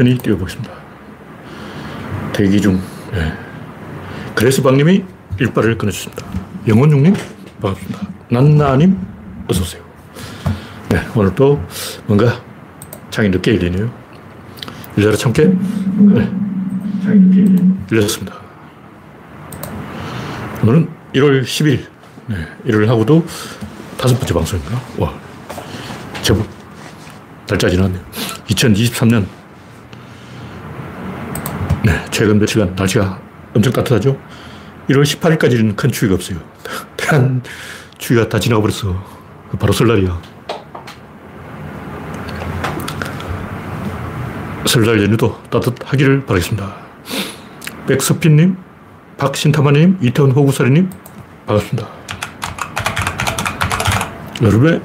천천히 뛰어보겠습니다. 대기 중. 네. 그래서 박님이 일발을 끊어주습니다 영원중님, 반갑습니다. 난나님, 어서오세요. 네, 오늘 또 뭔가 창이 늦게 열리네요. 열려라 참깨. 네. 열렸습니다. 오늘은 1월 10일. 네, 1월 하고도 다섯 번째 방송인가? 와, 제법 날짜 지났네요. 2023년. 네, 최근 며칠간 날씨가 엄청 따뜻하죠? 1월 18일까지는 큰 추위가 없어요. 대한 추위가 다 지나가 버렸어. 바로 설날이야. 설날 연휴도 따뜻하기를 바라겠습니다. 백서핀님, 박신타마님, 이태원 호구사리님, 반갑습니다. 여러분의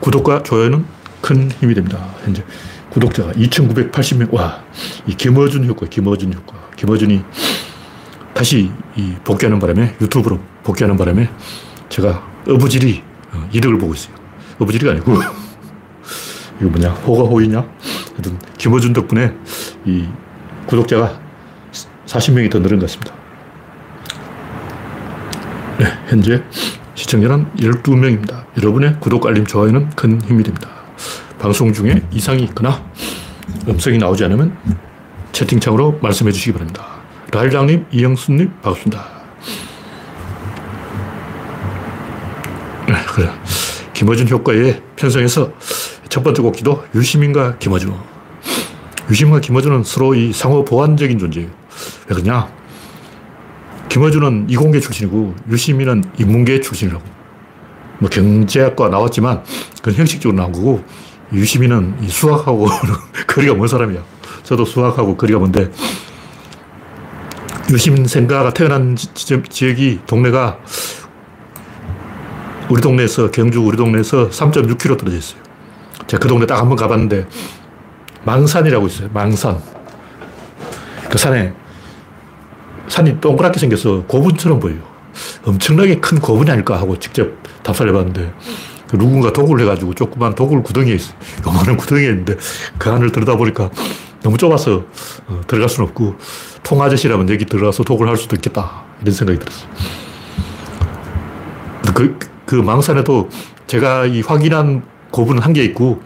구독과 좋아요는 큰 힘이 됩니다. 현재 구독자가 2,980명. 와, 이 김어준 효과, 김어준 효과. 김어준이 다시 이 복귀하는 바람에, 유튜브로 복귀하는 바람에 제가 어부질이 어, 이득을 보고 있어요. 어부질이 아니고, 이거 뭐냐, 호가 호이냐? 하여튼, 김어준 덕분에 이 구독자가 40명이 더 늘은 것 같습니다. 네, 현재 시청자는 12명입니다. 여러분의 구독, 알림, 좋아요는 큰 힘이 됩니다. 방송 중에 이상이 있거나 음성이 나오지 않으면 채팅창으로 말씀해 주시기 바랍니다. 라일장님, 이영수님, 반갑습니다. 네, 그래. 김어준 효과에 편성해서 첫 번째 곡기도 유시민과 김어준. 유시민과 김어준은 서로 이 상호 보완적인 존재예요. 왜 그러냐? 김어준은 이공계 출신이고 유시민은 인문계 출신이라고. 뭐 경제학과 나왔지만 그건 형식적으로 나온 거고 유시민은 수학하고 거리가 먼 사람이야. 저도 수학하고 거리가 먼데 유시민 생가가 태어난 지, 지역이 동네가 우리 동네에서 경주 우리 동네에서 3.6km 떨어져 있어요. 제가 그 동네 딱 한 번 가봤는데 망산이라고 있어요. 망산. 그 산에 산이 동그랗게 생겨서 고분처럼 보여요. 엄청나게 큰 고분이 아닐까 하고 직접 답사를 해봤는데 그 누군가 도구를 해가지고 조그만 도구 구덩이에 있어요. 요만한 구덩이에 있는데 그 안을 들여다보니까 너무 좁아서 어, 들어갈 수는 없고 통아저씨라면 여기 들어가서 도구를 할 수도 있겠다. 이런 생각이 들었어요. 그, 그 망산에도 제가 이 확인한 고분은 한 개 있고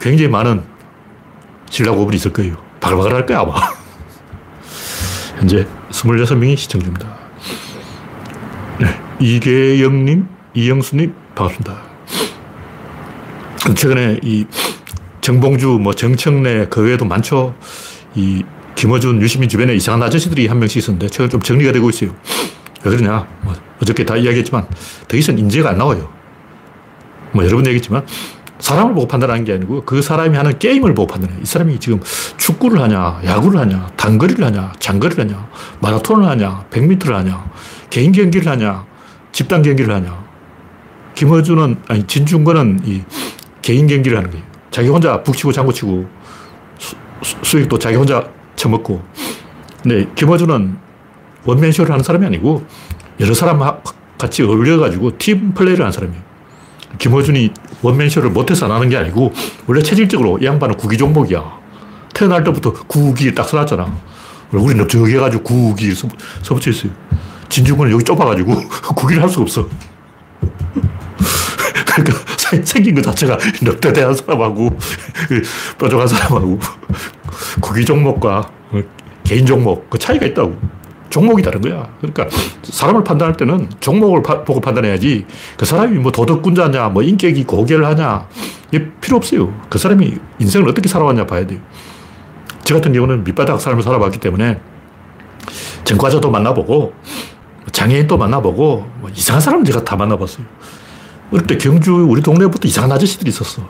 굉장히 많은 신라 고분이 있을 거예요. 바글바글 할 거야, 아마. 현재 26명이 시청 중입니다. 네. 이계영님, 이영수님, 반갑습니다. 최근에 이 정봉주, 뭐 정청래, 그 외에도 많죠. 이 김어준, 유시민 주변에 이상한 아저씨들이 한 명씩 있었는데 최근 좀 정리가 되고 있어요. 왜 그러냐. 뭐 어저께 다 이야기했지만 더 이상 인재가 안 나와요. 뭐 여러 번 얘기했지만 사람을 보고 판단하는 게 아니고 그 사람이 하는 게임을 보고 판단해요. 이 사람이 지금 축구를 하냐, 야구를 하냐, 단거리를 하냐, 장거리를 하냐, 마라톤을 하냐, 100m를 하냐, 개인 경기를 하냐, 집단 경기를 하냐. 김어준은, 아니, 진중권은 이 개인 경기를 하는 거예요. 자기 혼자 북치고 장구치고 수, 수익도 자기 혼자 처먹고. 근데 김어준은 원맨쇼를 하는 사람이 아니고 여러 사람 같이 어울려가지고 팀 플레이를 하는 사람이에요. 김어준이 원맨쇼를 못해서 안 하는 게 아니고 원래 체질적으로 이 양반은 구기 종목이야. 태어날 때부터 구기 딱 써놨잖아. 우리는 넓적해 가지고 구기 서, 붙여 있어요. 진중권은 여기 좁아가지고 구기를 할 수가 없어. 그러니까 생긴 것 자체가 넉대대한 사람하고 뾰족한 사람하고 구기 종목과 개인 종목 그 차이가 있다고. 종목이 다른 거야. 그러니까 사람을 판단할 때는 종목을 파, 보고 판단해야지 그 사람이 뭐 도덕군자냐, 뭐 인격이 고결 하냐, 이게 필요 없어요. 그 사람이 인생을 어떻게 살아왔냐 봐야 돼요. 저 같은 경우는 밑바닥 삶을 살아봤기 때문에 전과자도 만나보고 장애인도 만나보고 뭐 이상한 사람을 제가 다 만나봤어요. 어릴 때 경주 우리 동네부터 이상한 아저씨들이 있었어.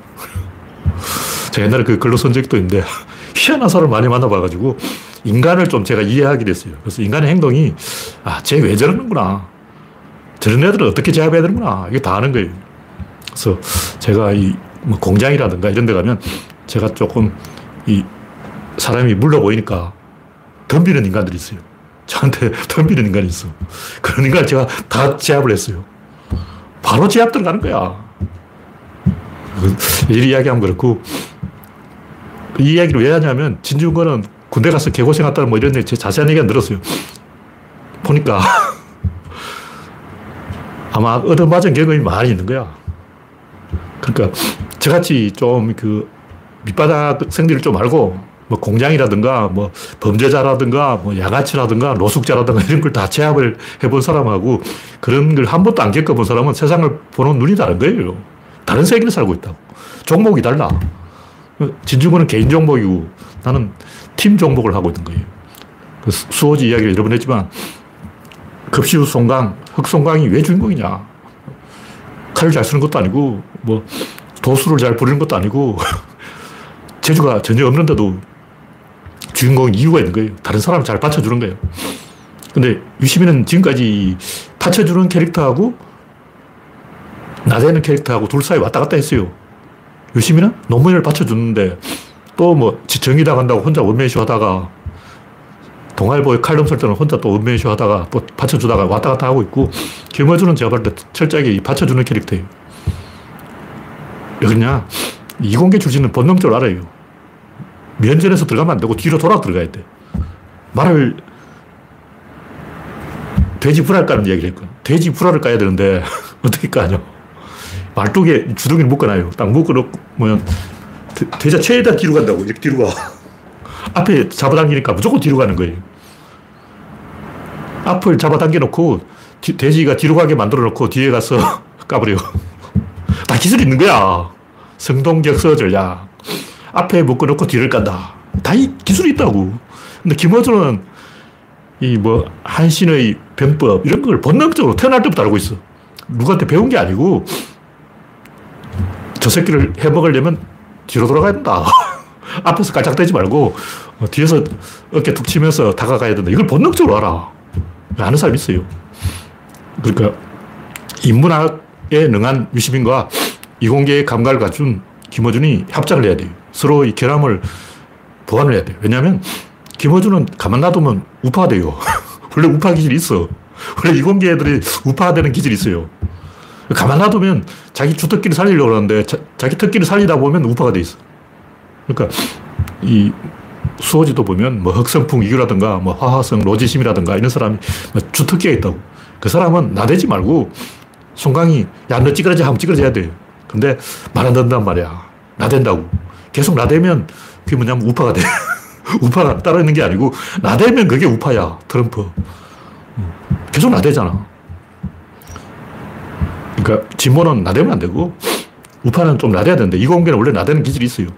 제가 옛날에 그 글로 쓴 적도 있는데 희한한 사람을 많이 만나봐가지고 인간을 좀 제가 이해하게 됐어요. 그래서 인간의 행동이, 아, 쟤 왜 저러는구나. 저런 애들은 어떻게 제압해야 되는구나. 이게 다 아는 거예요. 그래서 제가 이, 뭐 공장이라든가 이런 데 가면 제가 조금 이 사람이 물러 보이니까 덤비는 인간들이 있어요. 저한테 덤비는 인간이 있어. 그런 인간 제가 다 제압을 했어요. 바로 제압 들어가는 거야. 일 이야기하면 그렇고, 이 이야기를 왜 하냐면 진중권은 군대 가서 개고생했다 뭐 이런 자세한 얘기가 늘었어요. 보니까 아마 얻어맞은 경험이 많이 있는 거야. 그러니까 저같이 좀 그 밑바닥 생들을 좀 알고 뭐 공장이라든가 뭐 범죄자라든가 뭐 양아치라든가 노숙자라든가 이런 걸 다 제압을 해본 사람하고 그런 걸 한 번도 안 겪어본 사람은 세상을 보는 눈이 다른 거예요. 다른 세계를 살고 있다고. 종목이 달라. 진중권은 개인 종목이고 나는 팀 종목을 하고 있는 거예요. 그 수호지 이야기를 여러 번 했지만 급시우 송강, 흑송강이 왜 주인공이냐. 칼을 잘 쓰는 것도 아니고 뭐 도수를 잘 부리는 것도 아니고 재주가 전혀 없는데도 주인공 이유가 있는 거예요. 다른 사람을 잘 받쳐주는 거예요. 근데 유시민은 지금까지 받쳐주는 캐릭터하고 나대는 캐릭터하고 둘 사이 왔다 갔다 했어요. 유시민은 노무현을 받쳐주는데 또 뭐 정의당 한다고 혼자 원맨쇼 하다가 동아일보에 칼럼 쓸 때는 혼자 또 원맨쇼 하다가 또 받쳐주다가 왔다 갔다 하고 있고 김어준은 제가 볼때 철저하게 받쳐주는 캐릭터예요. 왜 그러냐? 이공계 출신은 본능적으로 알아요. 면전에서 들어가면 안 되고 뒤로 돌아 들어가야 돼. 말을 돼지 불알 까는 얘기를 했거든. 돼지 불알을 까야 되는데 어떻게 까냐? 말뚝에 주둥이를 묶어놔요. 딱 묶어놓으면 돼지가 최대한 뒤로 간다고. 이렇게 뒤로 가. 앞에 잡아당기니까 무조건 뒤로 가는 거예요. 앞을 잡아당겨놓고 돼지가 뒤로 가게 만들어놓고 뒤에 가서 까버려. 다 기술이 있는 거야. 성동격서 전략. 앞에 묶어놓고 뒤를 깐다. 다 이 기술이 있다고. 근데 김어준은 이 뭐 한신의 병법 이런 걸 본능적으로 태어날 때부터 알고 있어. 누구한테 배운 게 아니고 저 새끼를 해먹으려면 뒤로 돌아가야 된다. 앞에서 깔짝대지 말고 어, 뒤에서 어깨 툭 치면서 다가가야 된다. 이걸 본능적으로 알아. 아는 사람이 있어요. 그러니까 인문학에 능한 유시민과 이공계의 감각을 갖춘 김어준이 협작을 해야 돼요. 서로 이 결함을 보완을 해야 돼요. 왜냐하면 김어준은 가만 놔두면 우파돼요. 원래 우파 기질이 있어. 원래 이공계 애들이 우파되는 기질이 있어요. 가만 놔두면 자기 주특기를 살리려고 하는데 자, 기 특기를 살리다 보면 우파가 돼 있어. 그러니까 이 수호지도 보면 뭐 흑성풍 이규라든가 뭐 화화성 로지심이라든가 이런 사람이 뭐 주특기가 있다고. 그 사람은 나대지 말고 송강이 야 너 찌그러져 하면 찌그러져야 돼. 근데 말 안 듣는단 말이야. 나댄다고. 계속 나대면 그게 뭐냐면 우파가 돼. 우파가 따로 있는 게 아니고 나대면 그게 우파야. 트럼프. 계속 나대잖아. 그러니까 진보는 나대면 안 되고 우파는 좀 나대야 되는데 이공계는 원래 나대는 기질이 있어요.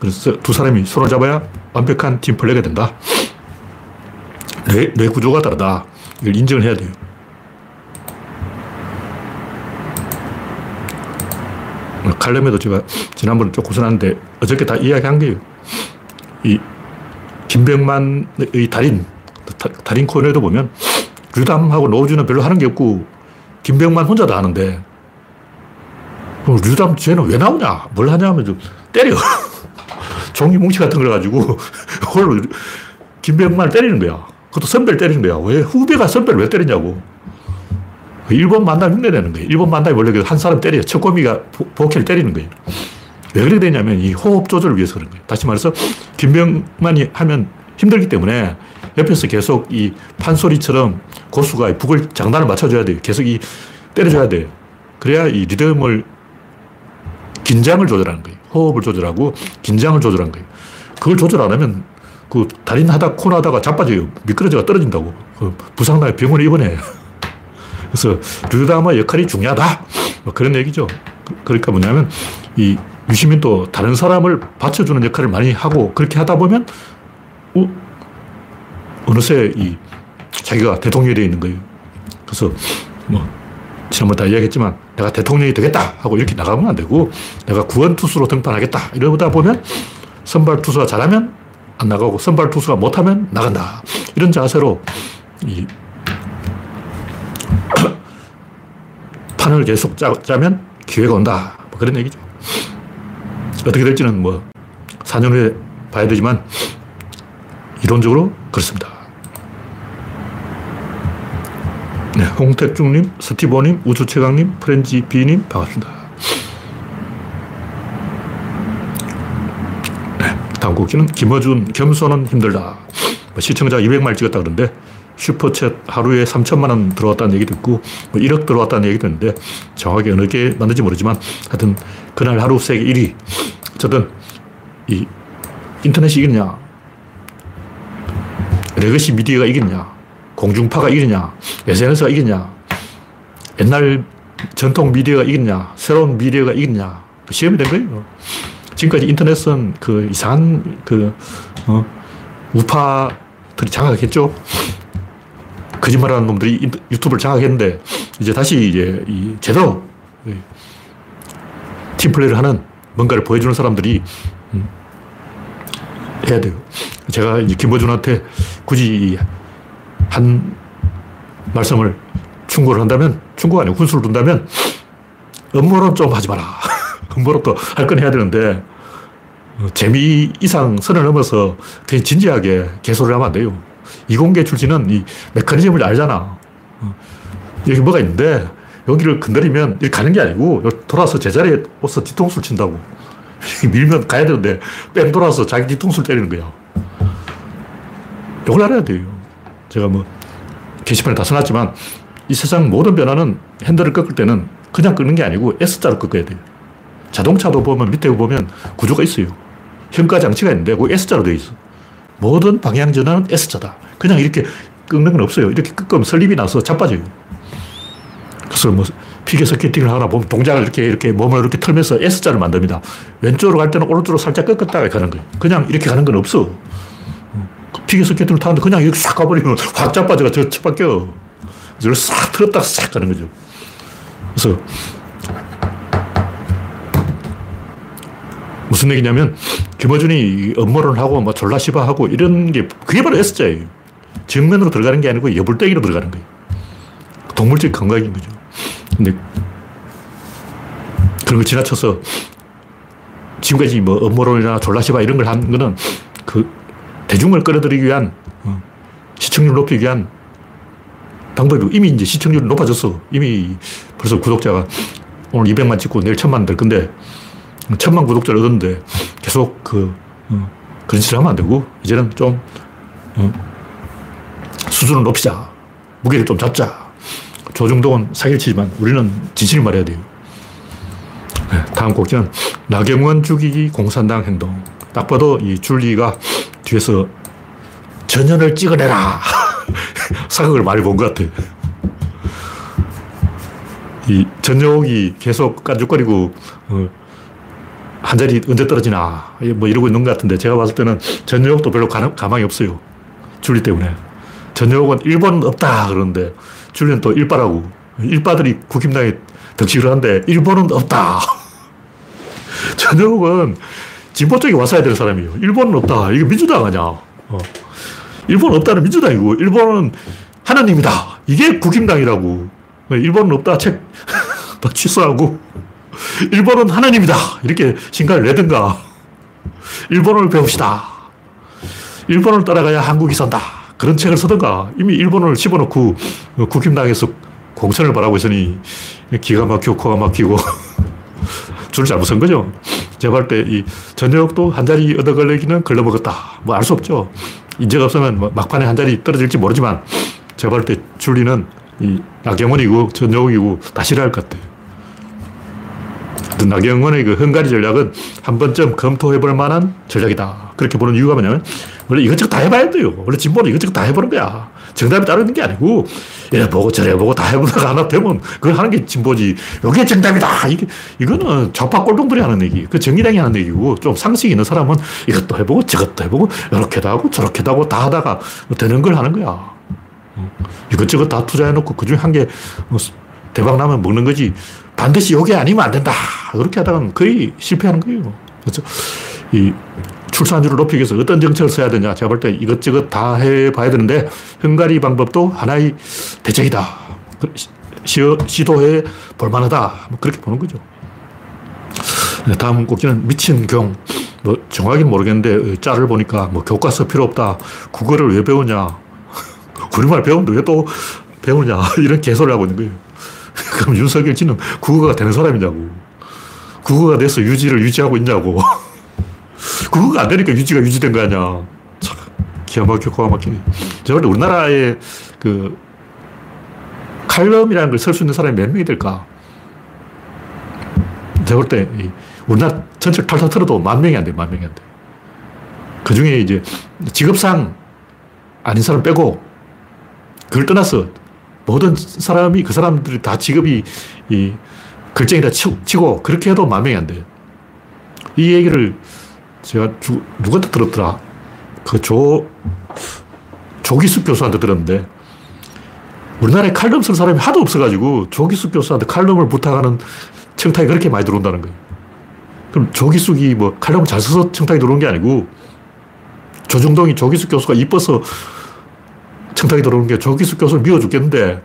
그래서 두 사람이 손을 잡아야 완벽한 팀 플레이가 된다. 뇌, 뇌 구조가 다르다. 이걸 인정을 해야 돼요. 칼럼에도 제가 지난번에 좀 고선하는데 어저께 다 이야기한 게요. 이 김병만의 달인, 달인 코너에도 보면 류담하고 노우주는 별로 하는 게 없고 김병만 혼자 다 하는데 류담 쟤는 왜 나오냐? 뭘 하냐면 좀 때려. 종이 뭉치 같은 걸 가지고 그걸로 김병만을 때리는 거야. 그것도 선배를 때리는 거야. 왜 후배가 선배를 왜 때리냐고. 일본 만담 흉내내는 거예요. 일본 만담이 원래 한 사람 때려요. 첫꼬미가 복회를 때리는 거예요. 왜 그렇게 되냐면 이 호흡 조절을 위해서 그런 거예요. 다시 말해서 김병만이 하면 힘들기 때문에 옆에서 계속 이 판소리처럼 고수가 북을 장단을 맞춰줘야 돼요. 계속 이 때려줘야 돼요. 그래야 이 리듬을 긴장을 조절하는 거예요. 호흡을 조절하고 긴장을 조절하는 거예요. 그걸 조절 안 하면 그 달인 하다 코너 하다가 자빠져요. 미끄러져가 떨어진다고. 그 부상나에 병원에 입원해. 그래서 류다마 역할이 중요하다. 뭐 그런 얘기죠. 그러니까 뭐냐면 이 유시민도 다른 사람을 받쳐주는 역할을 많이 하고 그렇게 하다 보면 어? 어느새 이 자기가 대통령이 되어 있는 거예요. 그래서 뭐 지난번 다 이야기했지만 내가 대통령이 되겠다 하고 이렇게 나가면 안 되고 내가 구원 투수로 등판하겠다 이러다 보면 선발 투수가 잘하면 안 나가고 선발 투수가 못하면 나간다 이런 자세로 이 판을 계속 짜, 짜면 기회가 온다. 뭐 그런 얘기죠. 어떻게 될지는 뭐 4년 후에 봐야 되지만 이론적으로 그렇습니다. 네, 홍택중님, 스티보님, 우주최강님, 프렌지 비님 반갑습니다. 네, 다음 곡기는 김어준 겸손은 힘들다. 뭐 시청자 200만 찍었다 그러는데 슈퍼챗 하루에 3천만 원 들어왔다는 얘기도 있고 뭐 1억 들어왔다는 얘기도 있는데 정확히 어느 게 맞는지 모르지만 하여튼 그날 하루 세계 1위. 어쨌든 이 인터넷이 이겼냐? legacy 미디어가 이겼냐? 공중파가 이겼냐? SNS가 이겼냐? 옛날 전통 미디어가 이겼냐? 새로운 미디어가 이겼냐? 시험이 된 거예요. 지금까지 인터넷은 그 이상한 그 어, 우파들이 장악했죠 거짓말하는 놈들이 유튜브를 장악했는데 이제 다시 이제 이 제대로 팀플레이를 하는 뭔가를 보여주는 사람들이 음, 해야 돼요. 제가 이제 김보준한테 굳이 한 말씀을 충고를 한다면, 충고가 아니고 훈수를 둔다면, 업무론 좀 하지 마라. 업무론 또할 건 해야 되는데, 어, 재미 이상 선을 넘어서 그냥 진지하게 개소를 하면 안 돼요. 이공계 출신은 이 메커니즘을 알잖아. 어. 여기 뭐가 있는데 여기를 건드리면 이렇게 가는 게 아니고 돌아서 제자리에 와서 뒤통수를 친다고. 밀면 가야 되는데 뺑 돌아서 자기 뒤통수를 때리는 거야. 이걸 알아야 돼요. 제가 뭐 게시판에 다 써놨지만 이 세상 모든 변화는 핸들을 꺾을 때는 그냥 끄는 게 아니고 S자로 꺾어야 돼요. 자동차도 보면 밑에 보면 구조가 있어요. 현가 장치가 있는데 그 S자로 되어 있어. 모든 방향 전환은 S자다. 그냥 이렇게 꺾는 건 없어요. 이렇게 꺾으면 설립이 나서 자빠져요. 그래서 뭐 피겨 스케이팅을 하나 보면 동작을 이렇게 이렇게 몸을 이렇게 털면서 S자를 만듭니다. 왼쪽으로 갈 때는 오른쪽으로 살짝 꺾었다가 가는 거예요. 그냥 이렇게 가는 건 없어. 피겨 스케이팅을 타는데 그냥 이렇게 싹 가버리면 확 자빠져가 저 쳐박혀. 그래서 싹 틀었다가 싹 가는 거죠. 그래서 무슨 얘기냐면 김어준이 업무를 하고 뭐 졸라 시바하고 이런 게 그게 바로 S자예요. 정면으로 들어가는 게 아니고 여불떼기로 들어가는 거예요. 동물적 감각인 거죠. 근데 그런 걸 지나쳐서 지금까지 뭐 업무론이나 졸라시바 이런 걸 한 거는 그 대중을 끌어들이기 위한 어, 시청률 높이기 위한 방법이고 이미 이제 시청률이 높아졌어. 이미 벌써 구독자가 오늘 200만 찍고 내일 1000만 될 건데 천만 구독자를 얻었는데 계속 그, 어, 그런 짓을 하면 안 되고, 이제는 좀, 어, 수준을 높이자. 무게를 좀 잡자. 조중동은 사기치지만 우리는 진실을 말해야 돼요. 네, 다음 곡지는 나경원 죽이기 공산당 행동. 딱 봐도 이 줄리가 뒤에서 전연을 찍어내라. 사극을 많이 본 것 같아. 이 전역이 계속 깐죽거리고, 어, 한 자리 언제 떨어지나 뭐 이러고 있는 것 같은데 제가 봤을 때는 전역도 별로 가망이 없어요. 줄리 때문에. 전역은 일본은 없다 그러는데 줄리는 또 일바라고. 일바들이 국힘당에 덕식을 하는데 일본은 없다. 전역은 진보 쪽에 왔어야 될 사람이에요. 일본은 없다. 이게 민주당 아니야. 어. 일본은 없다는 민주당이고 일본은 하나님이다. 이게 국힘당이라고. 일본은 없다. 책 취소하고 일본은 하나님이다. 이렇게 신가를 내든가. 일본어를 배웁시다. 일본어를 따라가야 한국이 산다. 그런 책을 쓰든가. 이미 일본어를 집어넣고 국힘당에서 공천을 바라고 있으니 기가 막히고 코가 막히고 줄 잘못 쓴 거죠. 제가 볼 때이 전역도 한 자리 얻어 걸리기는 걸러먹었다. 뭐 알 수 없죠. 인재가 없으면 뭐 막판에 한 자리 떨어질지 모르지만 제가 볼 때 줄리는 이 나경원이고 전역이고 다 싫어할 것 같아요. 하여튼 나경원의 그 헝가리 전략은 한 번쯤 검토해 볼 만한 전략이다. 그렇게 보는 이유가 뭐냐면, 원래 이것저것 다 해봐야 돼요. 원래 진보는 이것저것 다 해보는 거야. 정답이 따르는 게 아니고, 이래 보고 저래 보고 다 해보다가 하나 되면 그걸 하는 게 진보지. 이게 정답이다. 이게, 이거는 좌파 꼴동들이 하는 얘기. 그 정의당이 하는 얘기고, 좀 상식 있는 사람은 이것도 해보고 저것도 해보고, 이렇게도 하고 저렇게도 하고 다 하다가 되는 걸 하는 거야. 이것저것 다 투자해놓고 그 중에 한개 뭐 대박 나면 먹는 거지. 반드시 요게 아니면 안 된다. 그렇게 하다가 거의 실패하는 거예요. 그렇죠? 이 출산율을 높이기 위해서 어떤 정책을 써야 되냐. 제가 볼 때 이것저것 다 해봐야 되는데, 헝가리 방법도 하나의 대책이다. 시 도해 볼만하다. 뭐 그렇게 보는 거죠. 네, 다음 곡기는 미친 경. 뭐 정확히는 모르겠는데, 짤을 보니까 뭐 교과서 필요 없다. 국어를 왜 배우냐. 우리말 배우는데 왜 또 배우냐. 이런 개소를 하고 있는 거예요. 그럼 윤석열 씨는 국어가 되는 사람이냐고. 국어가 돼서 유지를 유지하고 있냐고. 그거가 안 되니까 유지가 유지된 거 아니야. 참, 기가 막혀, 기가 막히네. 제가 볼 우리나라에 그 칼럼이라는 걸 쓸 수 있는 사람이 몇 명이 될까? 제가 볼 때, 우리나라 전체를 탈탈 털어도 만 명이 안 돼, 만 명이 안 돼. 그 중에 이제 직업상 아닌 사람 빼고, 그걸 떠나서 모든 사람이, 그 사람들이 다 직업이 이 글쟁이라 치고, 그렇게 해도 만 명이 안 돼요. 이 얘기를 제가 주, 누구한테 들었더라? 그 조, 조기숙 교수한테 들었는데, 우리나라에 칼럼 쓸 사람이 하도 없어가지고 조기숙 교수한테 칼럼을 부탁하는 청탁이 그렇게 많이 들어온다는 거예요. 그럼 조기숙이 뭐 칼럼을 잘 써서 청탁이 들어온 게 아니고 조중동이 조기숙 교수가 이뻐서 청탁이 들어오는 게 조기숙 교수를 미워 죽겠는데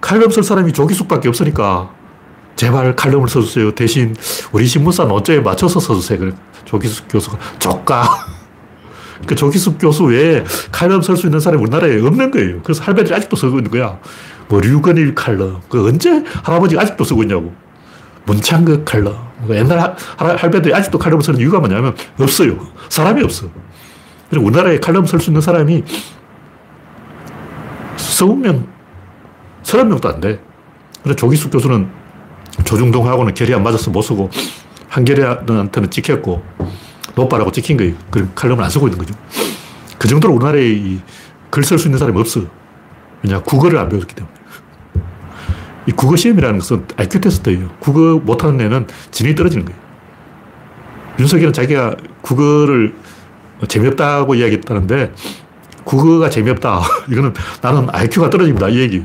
칼럼 쓸 사람이 조기숙밖에 없으니까 제발 칼럼을 써주세요. 대신 우리 신문사 논조에 맞춰서 써주세요. 그래. 조기숙 교수가 조까. 그 조기숙 교수 외에 칼럼 쓸 수 있는 사람이 우리나라에 없는 거예요. 그래서 할배들이 아직도 쓰고 있는 거야. 뭐 류건일 칼럼. 그 언제 할아버지가 아직도 쓰고 있냐고. 문창극 칼럼. 뭐 옛날 할, 할배들이 아직도 칼럼을 쓰는 이유가 뭐냐면 없어요. 사람이 없어. 그리고 우리나라에 칼럼 쓸 수 있는 사람이 20명, 30명도 안 돼. 근데 조기숙 교수는 조중동하고는 결이 안 맞아서 못 쓰고 한결이한테는 찍혔고 노빠라고 찍힌 거예요. 그 칼럼을 안 쓰고 있는 거죠. 그 정도로 우리나라에 글 쓸 수 있는 사람이 없어. 왜냐, 국어를 안 배웠기 때문에. 이 국어 시험이라는 것은 IQ 테스트예요. 국어 못하는 애는 진이 떨어지는 거예요. 윤석열은 자기가 국어를 재미없다고 이야기했다는데 국어가 재미없다. 이거는 나는 IQ가 떨어집니다. 이 얘기예요.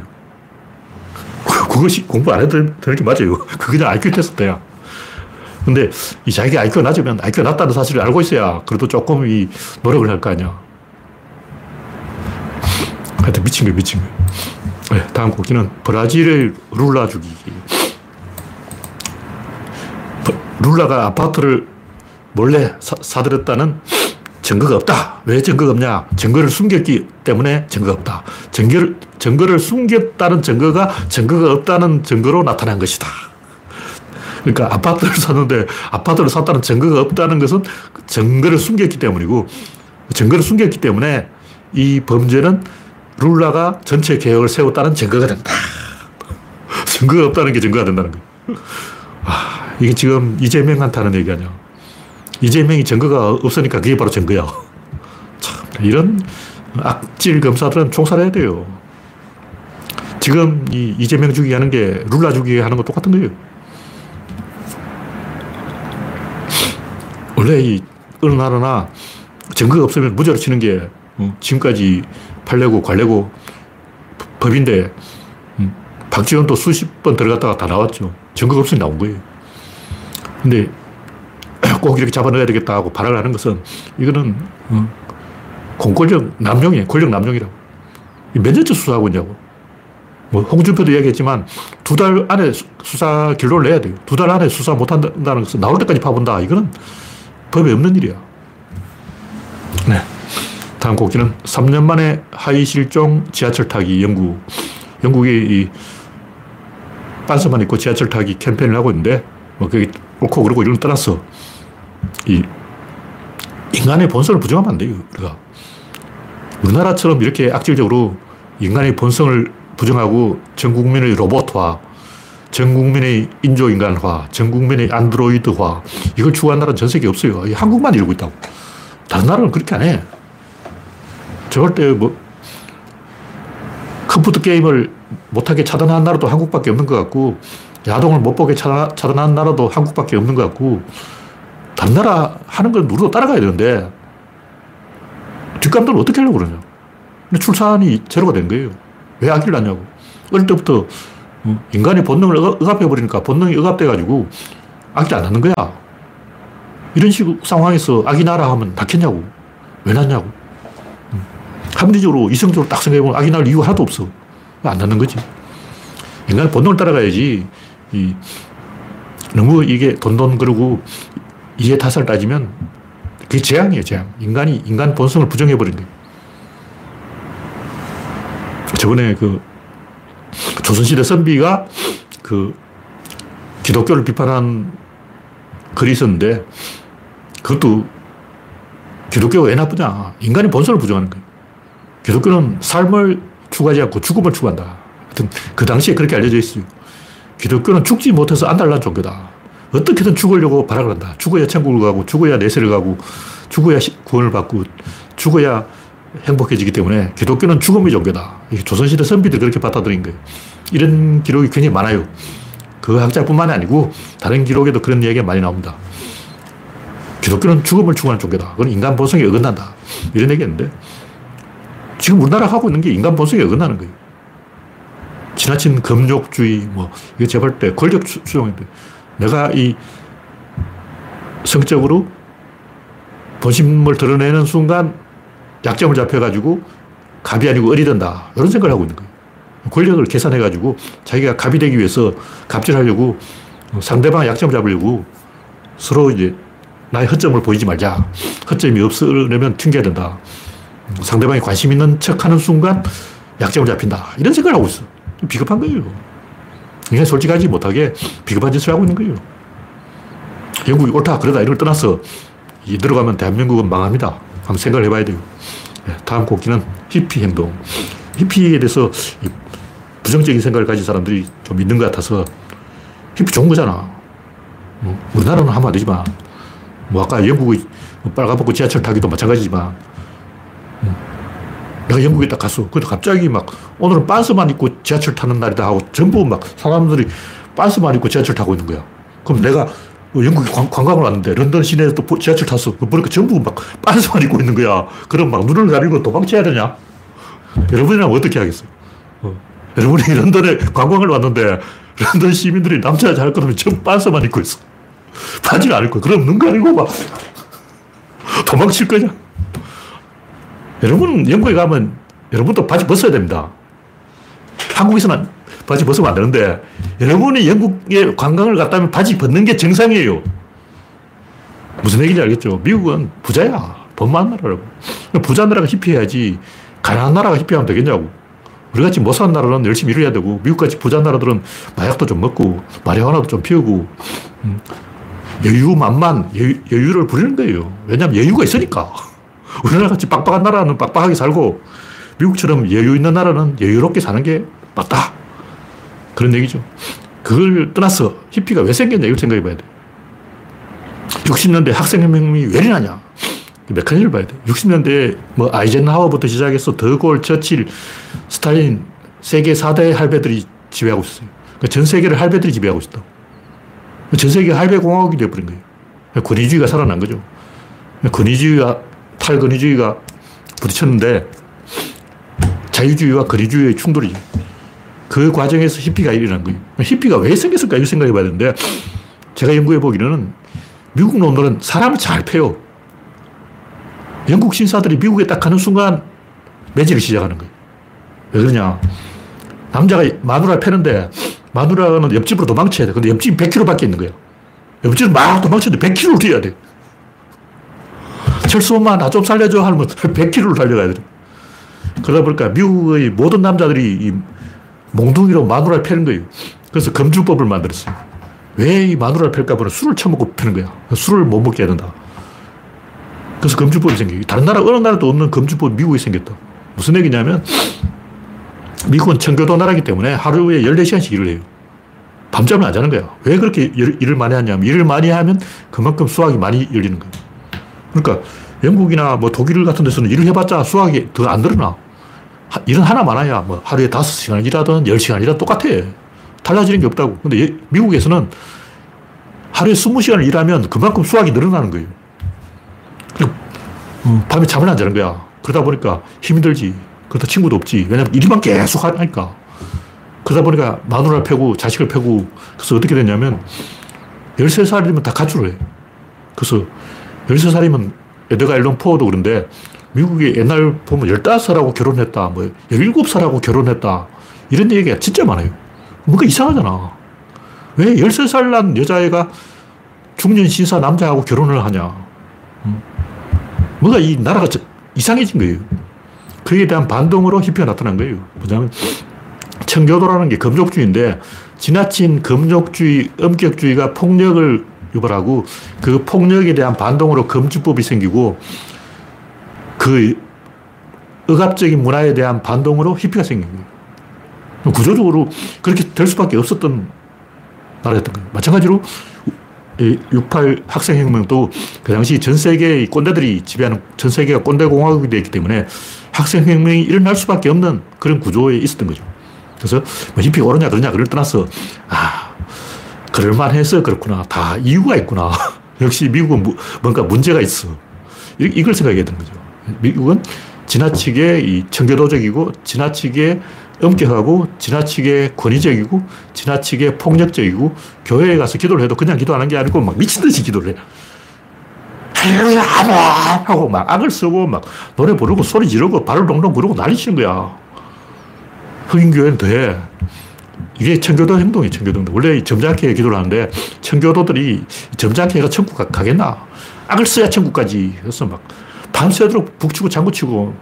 그것이 공부 안 해도 되는 게 맞아요. 그게 그냥 IQ 테스트야. 근데 이 자기가 IQ가 낮으면 IQ가 낮다는 사실을 알고 있어야 그래도 조금 이 노력을 할 거 아니야. 하여튼 미친 거예요, 미친 거예요. 네, 다음 곡기는 브라질의 룰라 죽이기. 룰라가 아파트를 몰래 사, 사들였다는 증거가 없다. 왜 증거가 없냐? 증거를 숨겼기 때문에 증거가 없다. 증거를, 증거를 숨겼다는 증거가 증거가 없다는 증거로 나타난 것이다. 그러니까 아파트를 샀는데 아파트를 샀다는 증거가 없다는 것은 증거를 숨겼기 때문이고 증거를 숨겼기 때문에 이 범죄는 룰라가 전체 개혁을 세웠다는 증거가 된다. 증거가 없다는 게 증거가 된다는 거예요. 아, 이게 지금 이재명한테 하는 얘기 아니야. 이재명이 증거가 없으니까 그게 바로 증거야. 참, 이런 악질 검사들은 총살해야 돼요. 지금 이 이재명 주기 하는 게 룰라 주기 하는 거 똑같은 거예요. 원래 이 어느 나라나 증거가 없으면 무죄로 치는 게 어, 지금까지 판례고 관례고 법인데 음, 박지원도 수십 번 들어갔다가 다 나왔죠. 증거가 없으니 나온 거예요. 근데 꼭 이렇게 잡아넣어야 되겠다 하고 발언을 하는 것은 이거는 어, 공권력 남용이에요. 권력 남용이라고. 몇 년째 수사하고 있냐고. 뭐 홍준표도 이야기했지만 두 달 안에 수사 결론을 내야 돼요. 두 달 안에 수사 못 한다는 것은 나올 때까지 파본다. 이거는 법에 없는 일이야. 네. 다음 곡기는 3년 만에 하이 실종 지하철 타기 영국. 영국이 이 빤스만 입고 지하철 타기 캠페인을 하고 있는데 뭐 그게 옳고 그러고 이런 떠났어. 이 인간의 본성을 부정하면 안 돼요. 우리가. 우리나라처럼 이렇게 악질적으로 인간의 본성을 부정하고 전 국민의 로봇화, 전 국민의 인조인간화, 전 국민의 안드로이드화, 이걸 추구한 나라는 전 세계에 없어요. 한국만 이러고 있다고. 다른 나라는 그렇게 안 해. 저럴 뭐, 컴퓨터 게임을 못하게 차단한 나라도 한국밖에 없는 것 같고, 야동을 못 보게 차단, 차단한 나라도 한국밖에 없는 것 같고, 다른 나라 하는 걸 우리도 따라가야 되는데, 뒷감들은 어떻게 하려고 그러냐. 근데 출산이 제로가 된 거예요. 왜 아기를 낳냐고. 어릴 때부터 어, 인간의 본능을 억압해버리니까 본능이 억압돼가지고 아기를 안 낳는 거야. 이런 식 상황에서 아기 낳으라 하면 낳겠냐고. 왜 낳냐고. 음. 합리적으로, 이성적으로 딱 생각해보면 아기 낳을 이유가 하나도 없어. 안 낳는 거지. 인간의 본능을 따라가야지. 이, 너무 이게 돈돈 그러고 이해 탓을 따지면 그게 재앙이에요, 재앙. 인간이 인간 본성을 부정해버린 거예요. 저번에 그 조선시대 선비가 그 기독교를 비판한 글이 있었는데 그것도 기독교가 왜 나쁘냐? 인간의 본성을 부정하는 거예요. 기독교는 삶을 추구하지 않고 죽음을 추구한다. 하여튼 그 당시에 그렇게 알려져 있어요. 기독교는 죽지 못해서 안달난 종교다. 어떻게든 죽으려고 발악을 한다. 죽어야 천국을 가고, 죽어야 내세를 가고, 죽어야 구원을 받고, 죽어야 행복해지기 때문에 기독교는 죽음의 종교다. 조선시대 선비들이 그렇게 받아들인 거예요. 이런 기록이 굉장히 많아요. 그 학자뿐만이 아니고 다른 기록에도 그런 이야기가 많이 나옵니다. 기독교는 죽음을 추구하는 종교다. 그건 인간 본성에 어긋난다. 이런 얘기였는데 지금 우리나라 하고 있는 게 인간 본성에 어긋나는 거예요. 지나친 금욕주의, 뭐, 이거 제발 때 권력 수용인데 내가 이 성적으로 본심을 드러내는 순간 약점을 잡혀가지고 갑이 아니고 을이 된다. 이런 생각을 하고 있는 거예요. 권력을 계산해가지고 자기가 갑이 되기 위해서 갑질하려고 상대방 약점을 잡으려고 서로 이제 나의 허점을 보이지 말자. 허점이 없으려면 튕겨야 된다. 상대방이 관심 있는 척 하는 순간 약점을 잡힌다. 이런 생각을 하고 있어. 비겁한 거예요. 그냥 솔직하지 못하게 비겁한 짓을 하고 있는 거예요. 영국이 옳다, 그러다 이걸 떠나서 이 들어가면 대한민국은 망합니다. 한번 생각을 해봐야 돼요. 네, 다음 곡기는 히피 행동. 히피에 대해서 부정적인 생각을 가진 사람들이 좀 있는 것 같아서 히피 좋은 거잖아. 뭐 우리나라는 하면 안 되지만, 뭐 아까 영국의 빨간벗고 지하철 타기도 마찬가지지만, 음, 내가 영국에 딱 갔어. 근데 갑자기 막 오늘은 빤스만 입고 지하철 타는 날이다 하고 전부 막 사람들이 빤스만 입고 지하철 타고 있는 거야. 그럼 내가 영국에 관, 관광을 왔는데 런던 시내에서 또 지하철 탔어. 보니까 전부 막 빤스만 입고 있는 거야. 그럼 막 눈을 가리고 도망쳐야 되냐? 여러분이라면 어떻게 하겠어요? 어. 여러분이 런던에 관광을 왔는데 런던 시민들이 남자 여자 할 거면 전부 빤스만 입고 있어. 바지를 안 입고. 그럼 눈 가리고 막 도망칠 거냐? 여러분 영국에 가면 여러분도 바지 벗어야 됩니다. 한국에서는 바지 벗으면 안 되는데 여러분이 영국에 관광을 갔다면 바지 벗는 게 정상이에요. 무슨 얘기인지 알겠죠? 미국은 부자야. 돈 많은 나라라고. 부자 나라가 히피해야지 가난한 나라가 히피하면 되겠냐고. 우리같이 못 사는 나라는 열심히 일해야 되고 미국같이 부자 나라들은 마약도 좀 먹고 마리화나도 좀 피우고 음, 여유만만 여유, 를 부리는 거예요. 왜냐하면 여유가 있으니까. 우리나라 같이 빡빡한 나라는 빡빡하게 살고 미국처럼 여유 있는 나라는 여유롭게 사는 게 맞다. 그런 얘기죠. 그걸 떠나서 히피가 왜 생겼냐 이걸 생각해 봐야 돼. 60년대 학생혁명이 왜 일어나냐. 그 메커니즘을 봐야 돼. 60년대 뭐 아이젠하워부터 시작해서 더골, 처칠, 스탈린 세계 4대 할배들이 지배하고 있어요. 그러니까 전 세계를 할배들이 지배하고 있다. 전 세계 할배 공화국이 되어버린 거예요. 권위주의가 살아난 거죠. 권위주의와 탈권위주의가 부딪혔는데 자유주의와 권위주의의 충돌이 그 과정에서 히피가 일어난 거예요. 히피가 왜 생겼을까 이 생각해 봐야 되는데 제가 연구해 보기로는 미국 놈들은 사람을 잘 패요. 영국 신사들이 미국에 딱 가는 순간 매질을 시작하는 거예요. 왜 그러냐. 남자가 마누라를 패는데 마누라는 옆집으로 도망쳐야 돼. 근데 옆집이 100km 밖에 있는 거예요. 옆집은 막 도망치는데 100km를 뛰어야 돼. 철수 엄마 나 좀 살려줘 하면 100km를 달려가야 돼. 그러다 보니까 미국의 모든 남자들이 이 몽둥이로 마누라를 패는 거예요. 그래서 금주법을 만들었어요. 왜 이 마누라를 팰까 보면 술을 처먹고 패는 거야. 술을 못 먹게 해야 된다. 그래서 금주법이 생겨요. 다른 나라, 어느 나라도 없는 금주법이 미국에 생겼다. 무슨 얘기냐면, 미국은 청교도 나라기 때문에 하루에 14시간씩 일을 해요. 밤잠을 안 자는 거야. 왜 그렇게 일을 많이 하냐면, 일을 많이 하면 그만큼 수학이 많이 열리는 거예요. 그러니까 영국이나 뭐 독일 같은 데서는 일을 해봤자 수학이 더 안 늘어나. 일은 하나 많아야 뭐 하루에 다섯 시간 일하든 열 시간 일하든 똑같아. 달라지는 게 없다고. 근데 미국에서는 하루에 스무 시간을 일하면 그만큼 수학이 늘어나는 거예요. 음, 밤에 잠을 안 자는 거야. 그러다 보니까 힘이 들지. 그러다 친구도 없지. 왜냐면 일만 계속 하니까. 그러다 보니까 마누라를 패고 자식을 패고 그래서 어떻게 됐냐면 13살이면 다 가출을 해. 그래서 13살이면 에드가 앨런 포어도 그런데 미국에 옛날 보면 15살하고 결혼했다, 뭐 17살하고 결혼했다, 이런 얘기가 진짜 많아요. 뭔가 이상하잖아. 왜 13살 난 여자애가 중년 신사 남자하고 결혼을 하냐. 뭔가 이 나라가 이상해진 거예요. 그에 대한 반동으로 히피가 나타난 거예요. 뭐냐면 청교도라는 게 금족주의인데 지나친 금족주의, 엄격주의가 폭력을 유발하고 그 폭력에 대한 반동으로 금주법이 생기고 그 억압적인 문화에 대한 반동으로 히피가 생긴 거예요. 구조적으로 그렇게 될 수밖에 없었던 나라였던 거예요. 마찬가지로 68 학생혁명도 그 당시 전 세계의 꼰대들이 지배하는 전 세계가 꼰대 공화국이 되었기 때문에 학생혁명이 일어날 수밖에 없는 그런 구조에 있었던 거죠. 그래서 뭐 히피가 옳으냐 그러냐 그걸 떠나서 아 그럴만해서 그렇구나 다 이유가 있구나 역시 미국은 뭔가 문제가 있어 이 걸 생각해야 되는 거죠. 미국은 지나치게 이 청교도적이고 지나치게 엄격하고 지나치게 권위적이고 지나치게 폭력적이고 교회에 가서 기도를 해도 그냥 기도하는 게 아니고 막 미친 듯이 기도를 해. 하고 막 악을 쓰고 막 노래 부르고 소리 지르고 발을 동동 구르고 난리 치는 거야. 흑인 교회는 더해. 이게 청교도 행동이에요, 청교도 행동. 원래 점잖게 기도를 하는데 청교도들이 점잖게 해가 천국 가겠나? 악을 써야 천국까지. 그래서 막 밤새도록 북치고 장구치고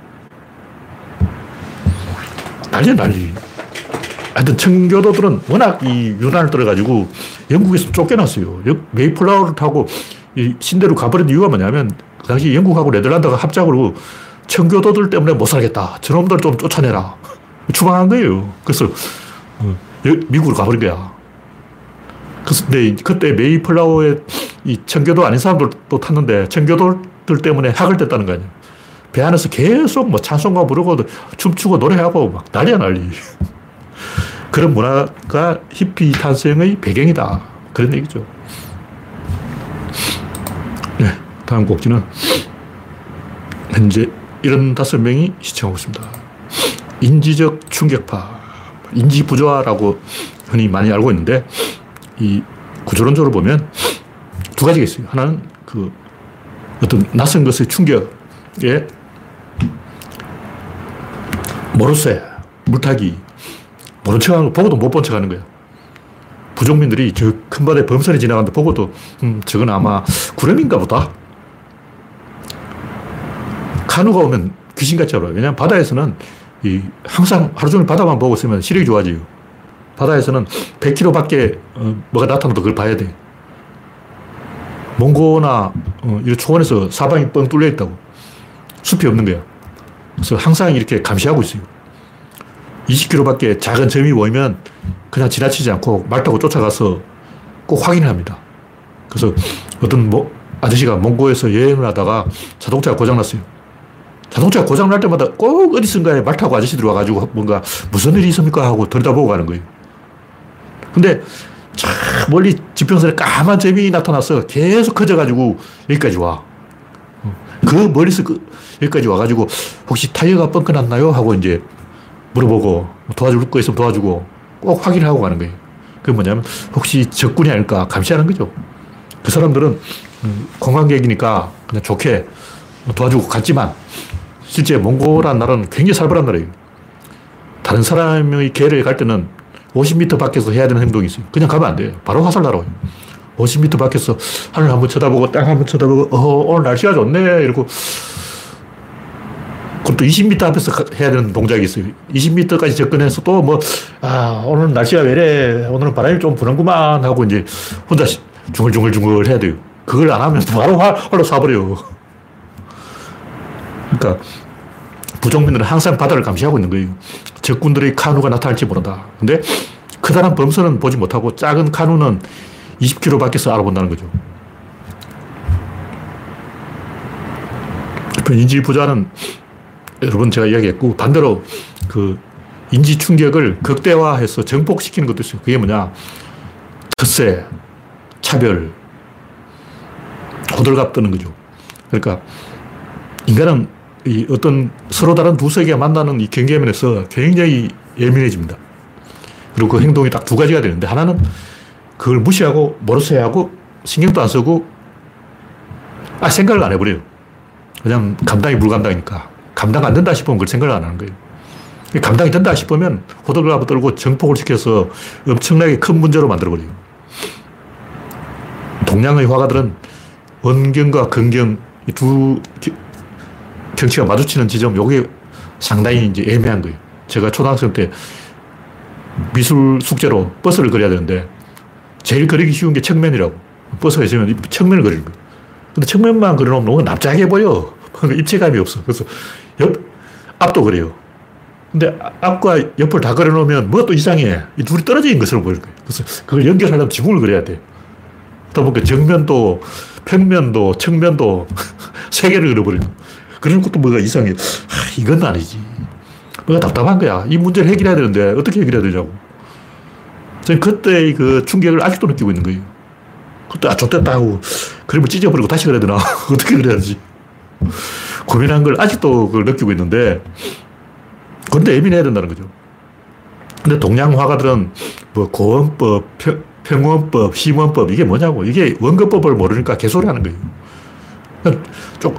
난리 난리. 하여튼 청교도들은 워낙 이 유난을 떨어가지고 영국에서 쫓겨났어요. 메이플라워를 타고 신대로 가버린 이유가 뭐냐면 그 당시 영국하고 네덜란드가 합작으로 청교도들 때문에 못 살겠다. 저놈들 좀 쫓아내라. 추방한 거예요. 그래서 어, 미국으로 가버린 거야. 근데 그때 메이플라워에 이 청교도 아닌 사람들도 탔는데 청교도들 때문에 학을 뗐다는 거 아니에요. 배 안에서 계속 뭐 찬송가 부르고 춤추고 노래하고 막 난리야 난리. 그런 문화가 히피 탄생의 배경이다. 그런 얘기죠. 네, 다음 곡지는 현재 75명이 시청하고 있습니다. 인지적 충격파, 인지 부조화라고 흔히 많이 알고 있는데 이 구조론적으로 보면 두 가지가 있어요. 하나는 그 어떤 낯선 것의 충격에 모르쇠, 물타기, 모른 척 하는 거 보고도 못 본 척 하는 거야. 부족민들이 저 큰 바다에 범선이 지나가는데 보고도, 음, 저건 아마 구름인가 보다. 카누가 오면 귀신같이 알아요. 왜냐하면 바다에서는 이 항상 하루 종일 바다만 보고 있으면 시력이 좋아져요. 바다에서는 100km 밖에 어, 뭐가 나타나도 그걸 봐야 돼. 몽고나 어, 이 초원에서 사방이 뻥 뚫려 있다고. 숲이 없는 거야. 그래서 항상 이렇게 감시하고 있어요. 20km 밖에 작은 점이 보이면 그냥 지나치지 않고 말 타고 쫓아가서 꼭 확인을 합니다. 그래서 어떤 뭐 아저씨가 몽고에서 여행을 하다가 자동차가 고장났어요. 자동차가 고장날 때마다 꼭 어디선가에 말 타고 아저씨들이 와가지고 뭔가 무슨 일이 있습니까? 하고 들여다보고 가는 거예요. 근데 저 멀리 지평선에 까만 점이 나타나서 계속 커져가지고 여기까지 와. 그 멀리서 그 여기까지 와가지고 혹시 타이어가 뻥크 났나요? 하고 이제 물어보고 도와줄 거 있으면 도와주고 꼭 확인을 하고 가는 거예요. 그게 뭐냐면 혹시 적군이 아닐까 감시하는 거죠. 그 사람들은 관광객이니까 그냥 좋게 도와주고 갔지만 실제 몽골한 나라는 굉장히 살벌한 나라예요. 다른 사람의 개를 갈 때는 50m 밖에서 해야 되는 행동이 있어요. 그냥 가면 안 돼요. 바로 화살 날아와요. 50m 밖에서 하늘 한번 쳐다보고 땅 한번 쳐다보고 어, 오늘 날씨가 좋네 이러고 그것도 20m 앞에서 해야 되는 동작이 있어요. 20m까지 접근해서 또 뭐, 아, 오늘 날씨가 왜래. 오늘은 바람이 좀 부는구만 하고 이제 혼자 중얼중얼중얼 해야 돼요. 그걸 안 하면 바로 활, 활로 쏴버려요. 그러니까 부족민들은 항상 바다를 감시하고 있는 거예요. 적군들의 카누가 나타날지 모른다. 근데 크다란 범선은 보지 못하고 작은 카누는 20km 밖에서 알아본다는 거죠. 인지 부자는 여러분 제가 이야기했고 반대로 그 인지 충격을 극대화해서 정복시키는 것도 있어요. 그게 뭐냐? 텃세, 차별, 호들갑 뜨는 거죠. 그러니까 인간은 이 어떤 서로 다른 두 세계가 만나는 이 경계면에서 굉장히 예민해집니다. 그리고 그 행동이 딱 두 가지가 되는데 하나는 그걸 무시하고 모르쇠 하고 신경도 안 쓰고 아 생각을 안 해버려요. 그냥 감당이 불감당이니까. 감당 안 된다 싶으면 그걸 생각을 안 하는 거예요. 감당이 된다 싶으면 호들갑을 떨고 정폭을 시켜서 엄청나게 큰 문제로 만들어버려요. 동양의 화가들은 원경과 근경 두 경치가 마주치는 지점, 요게 상당히 이제 애매한 거예요. 제가 초등학생 때 미술 숙제로 버스를 그려야 되는데 제일 그리기 쉬운 게 측면이라고. 버스가 있으면 측면을 그리는 거예요. 근데 측면만 그려놓으면 너무 납작해 보여. 입체감이 없어. 그래서 옆, 앞도 그래요. 근데 앞과 옆을 다 그려놓으면 뭐가 또 이상해. 이 둘이 떨어져 것으로 보일 거예요. 그래서 그걸 연결하려면 지붕을 그려야 돼. 그러다 보니까 정면도, 평면도, 측면도 세 개를 그려버리는 그런 것도 뭐가 이상해. 아, 이건 아니지. 뭐가 답답한 거야. 이 문제를 해결해야 되는데 어떻게 해결해야 되냐고. 저는 그때 그 충격을 아직도 느끼고 있는 거예요. 그때 아, 좋됐다 하고 그림을 찢어버리고 다시 그려야 되나? 어떻게 그려야지? 고민한 걸 아직도 그걸 느끼고 있는데 그런데 예민해야 된다는 거죠. 근데 동양 화가들은 뭐 고원법, 평원법, 심원법 이게 뭐냐고. 이게 원근법을 모르니까 개소리 하는 거예요. 좀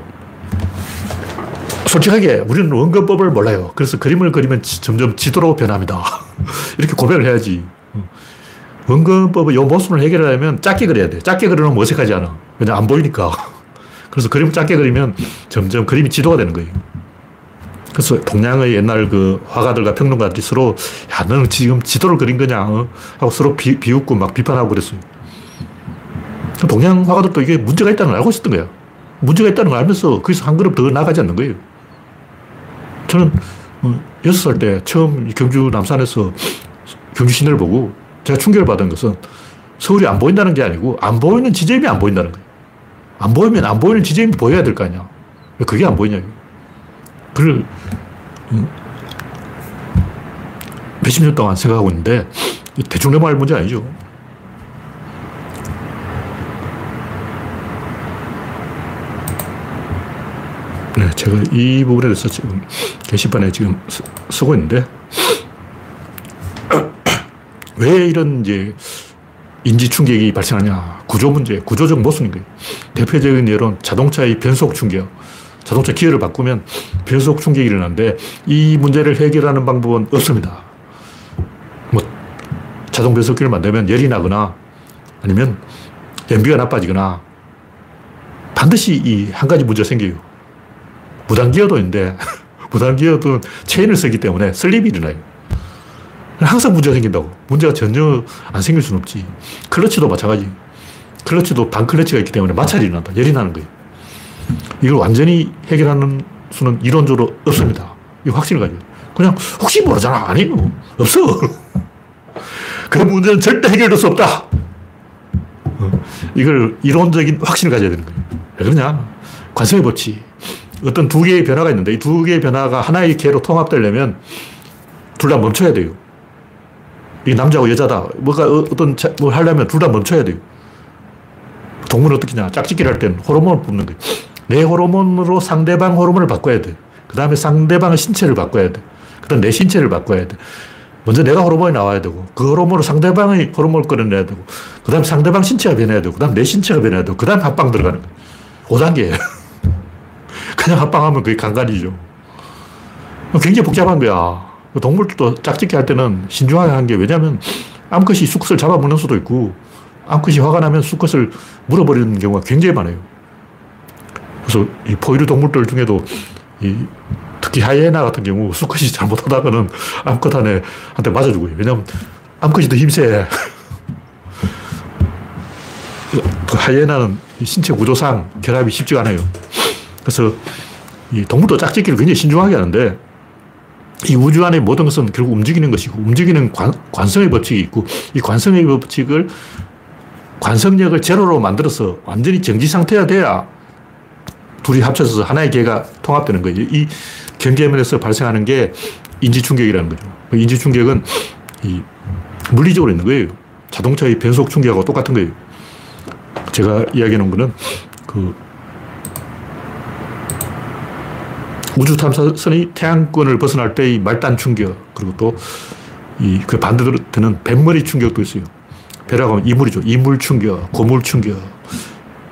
솔직하게 우리는 원근법을 몰라요. 그래서 그림을 그리면 점점 지도로 변합니다. 이렇게 고백을 해야지. 원근법의 이 모습을 해결하려면 작게 그려야 돼. 작게 그리면 어색하지 않아. 왜냐 안 보이니까. 그래서 그림 작게 그리면 점점 그림이 지도가 되는 거예요. 그래서 동양의 옛날 그 화가들과 평론가들이 서로 야 너는 지금 지도를 그린 거냐 어? 하고 서로 비, 비웃고 막 비판하고 그랬어요. 동양 화가들도 이게 문제가 있다는 걸 알고 있었던 거야. 문제가 있다는 걸 알면서 거기서 한 걸음 더 나가지 않는 거예요. 저는 어, 여섯 살 때 처음 경주 남산에서 경주 시내를 보고 제가 충격을 받은 것은 서울이 안 보인다는 게 아니고 안 보이는 지점이 안 보인다는 거예요. 안 보이면 안 보이는 지점이 보여야 될 거 아니야. 왜 그게 안 보이냐. 그걸 음, 몇십 년 동안 생각하고 있는데 대충 넘어갈 문제 아니죠. 네, 제가 이 부분에 대해서 지금 게시판에 지금 쓰, 고 있는데 왜 이런 이제 인지 충격이 발생하냐. 구조 문제, 구조적 모순인 거예요. 대표적인 예로는 자동차의 변속 충격. 자동차 기어를 바꾸면 변속 충격이 일어나는데 이 문제를 해결하는 방법은 없습니다. 뭐 자동 변속기를 만들면 열이 나거나 아니면 연비가 나빠지거나 반드시 이 한 가지 문제가 생겨요. 무단기어도인데 무단기어도 체인을 쓰기 때문에 슬립이 일어나요. 항상 문제가 생긴다고. 문제가 전혀 안 생길 수는 없지. 클러치도 마찬가지. 클러치도 반클러치가 있기 때문에 마찰이 일어난다. 열이 나는 거예요. 이걸 완전히 해결하는 수는 이론적으로 없습니다. 이 확신을 가지고. 그냥 혹시 모르잖아. 아니요. 없어. 그 문제는 절대 해결될 수 없다. 어, 이걸 이론적인 확신을 가져야 되는 거예요. 왜 그러냐? 관성의 법칙. 어떤 두 개의 변화가 있는데 이 두 개의 변화가 하나의 개로 통합되려면 둘 다 멈춰야 돼요. 이 남자고 여자다. 뭐가 어, 어떤 뭘 하려면 둘 다 멈춰야 돼요. 동물은 어떻게 냐 짝짓기를 할 때는 호르몬을 뽑는 거예요. 내 호르몬으로 상대방 호르몬을 바꿔야 돼. 그 다음에 상대방의 신체를 바꿔야 돼. 그 다음 내 신체를 바꿔야 돼. 먼저 내가 호르몬이 나와야 되고, 그 호르몬으로 상대방의 호르몬을 끌어내야 되고, 그 다음 상대방 신체가 변해야 되고, 그 다음 내 신체가 변해야 되고, 그 다음 합방 들어가는 거예요. 5단계예요. 그냥 합방하면 그게 강간이죠. 굉장히 복잡한 거야. 동물도 짝짓기 할 때는 신중하게 하는 게 왜냐면 암컷이 수컷을 잡아먹는 수도 있고 암컷이 화가 나면 수컷을 물어버리는 경우가 굉장히 많아요. 그래서 이 포유류 동물들 중에도 이 특히 하이에나 같은 경우 수컷이 잘못하다가는 암컷 한테 한테 맞아주고요. 왜냐면 암컷이 더 힘세. 그 하이에나는 신체 구조상 결합이 쉽지가 않아요. 그래서 이 동물도 짝짓기를 굉장히 신중하게 하는데 이 우주 안의 모든 것은 결국 움직이는 것이고 움직이는 관, 관성의 법칙이 있고 이 관성의 법칙을 관성력을 제로로 만들어서 완전히 정지 상태가 돼야 둘이 합쳐서 하나의 개가 통합되는 거예요. 이 경계면에서 발생하는 게 인지 충격이라는 거죠. 그 인지 충격은 이 물리적으로 있는 거예요. 자동차의 변속 충격하고 똑같은 거예요. 제가 이야기해 놓은 거는 그 우주 탐사선이 태양권을 벗어날 때의 말단 충격, 그리고 또 이 그 반대로 되는 뱃머리 충격도 있어요. 배라고 하면 이물이죠. 이물 충격, 고물 충격,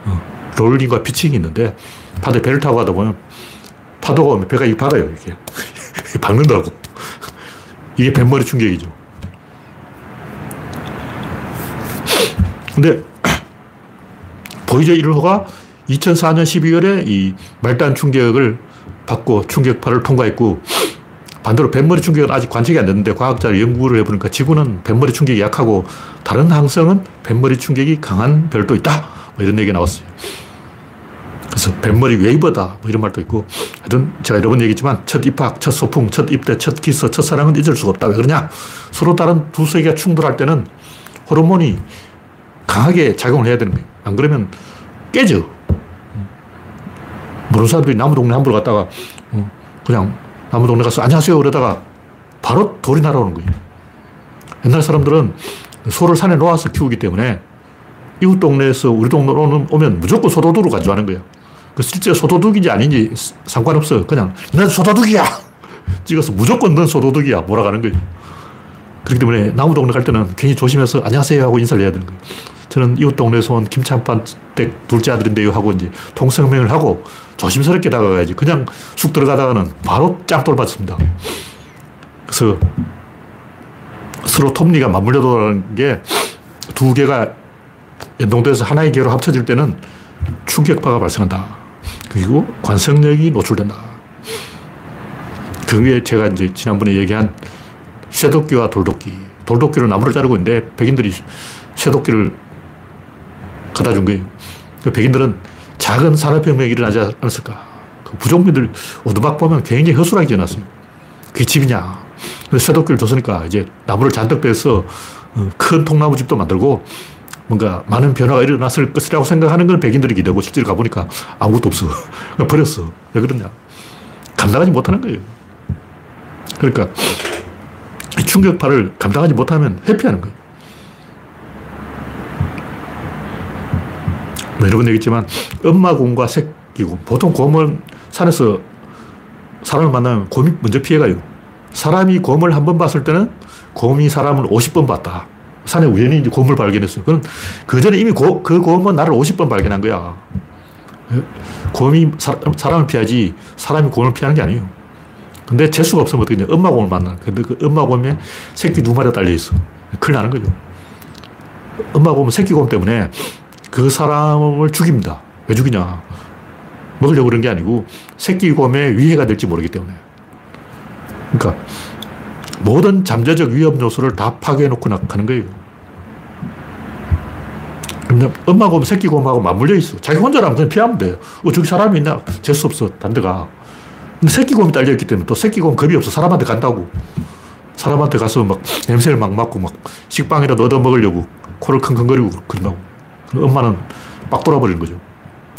어, 롤링과 피칭이 있는데 파도에 배를 타고 가다 보면 파도가 오면 배가 이 박아요, 이게. 박는다고. 이게 뱃머리 충격이죠. 근데 보이저 1호가 2004년 12월에 이 말단 충격을 받고 충격파를 통과했고 반대로 뱃머리 충격은 아직 관측이 안 됐는데 과학자가 연구를 해보니까 지구는 뱃머리 충격이 약하고 다른 항성은 뱃머리 충격이 강한 별도 있다. 뭐 이런 얘기가 나왔어요. 그래서 뱃머리 웨이버다. 뭐 이런 말도 있고. 하여튼 제가 여러 번 얘기했지만 첫 입학, 첫 소풍, 첫 입대, 첫 키스, 첫 사랑은 잊을 수가 없다. 왜 그러냐? 서로 다른 두 세계가 충돌할 때는 호르몬이 강하게 작용을 해야 되는 거예요. 안 그러면 깨져. 모르는 사람들이 나무 동네 함부로 갔다가 어, 그냥 나무 동네 가서 안녕하세요 그러다가 바로 돌이 날아오는 거예요. 옛날 사람들은 소를 산에 놓아서 키우기 때문에 이웃 동네에서 우리 동네로 오면 무조건 소도둑으로 가져가는 거예요. 그 실제 소도둑인지 아닌지 상관없어. 그냥 난 소도둑이야! 찍어서 무조건 넌 소도둑이야. 몰아가는 거예요. 그렇기 때문에 나무 동네 갈 때는 괜히 조심해서 안녕하세요 하고 인사를 해야 되는 거예요. 저는 이웃 동네에서 온 김찬판 댁 둘째 아들인데요 하고 이제 통성명을 하고 조심스럽게 다가가야지. 그냥 쑥 들어가다가는 바로 짱돌 받습니다. 그래서 서로 톱니가 맞물려 돌아가는 게 두 개가 연동돼서 하나의 개로 합쳐질 때는 충격파가 발생한다. 그리고 관성력이 노출된다. 그게 제가 이제 지난번에 얘기한 쇠도끼와 돌도끼. 돌도끼로 나무를 자르고 있는데 백인들이 쇠도끼를 갖다 준 거예요. 그 백인들은 작은 산업혁명이 일어나지 않았을까. 그 부족민들 오두막 보면 굉장히 허술하게 지어놨어요. 그게 집이냐. 쇠도끼를 줬으니까 이제 나무를 잔뜩 빼서 어, 큰 통나무 집도 만들고 뭔가 많은 변화가 일어났을 것이라고 생각하는 건 백인들이 기대고 실제로 가보니까 아무것도 없어. 버렸어. 왜 그러냐. 감당하지 못하는 거예요. 그러니까 충격파를 감당하지 못하면 회피하는 거예요. 뭐 여러 번 얘기했지만 엄마 곰과 새끼 곰. 보통 곰은 산에서 사람을 만나면 곰이 먼저 피해가요. 사람이 곰을 한 번 봤을 때는 곰이 사람을 50번 봤다. 산에 우연히 곰을 발견했어요. 그럼 그 전에 이미 고, 그 곰은 나를 50번 발견한 거야. 곰이 사, 람을 피하지 사람이 곰을 피하는 게 아니에요. 근데 재수가 없으면 어떻게 되냐. 엄마 곰을 만나. 근데 그 엄마 곰에 새끼 두 마리가 달려있어. 큰일 나는 거죠. 엄마 곰은 새끼 곰 때문에 그 사람을 죽입니다. 왜 죽이냐. 먹으려고 그런 게 아니고 새끼 곰에 위해가 될지 모르기 때문에. 그러니까 모든 잠재적 위험 요소를 다 파괴해놓고 나가는 거예요. 근데 엄마 곰, 새끼 곰하고 맞물려 있어. 자기 혼자라면 그냥 피하면 돼. 어, 저기 사람이 있나? 재수 없어. 단 데가. 근데 새끼 곰이 딸려있기 때문에 또 새끼 곰 겁이 없어. 사람한테 간다고. 사람한테 가서 막 냄새를 막 맡고 막 식빵이라도 얻어 먹으려고 코를 킁킁거리고 그런다고. 엄마는 빡 돌아버리는 거죠.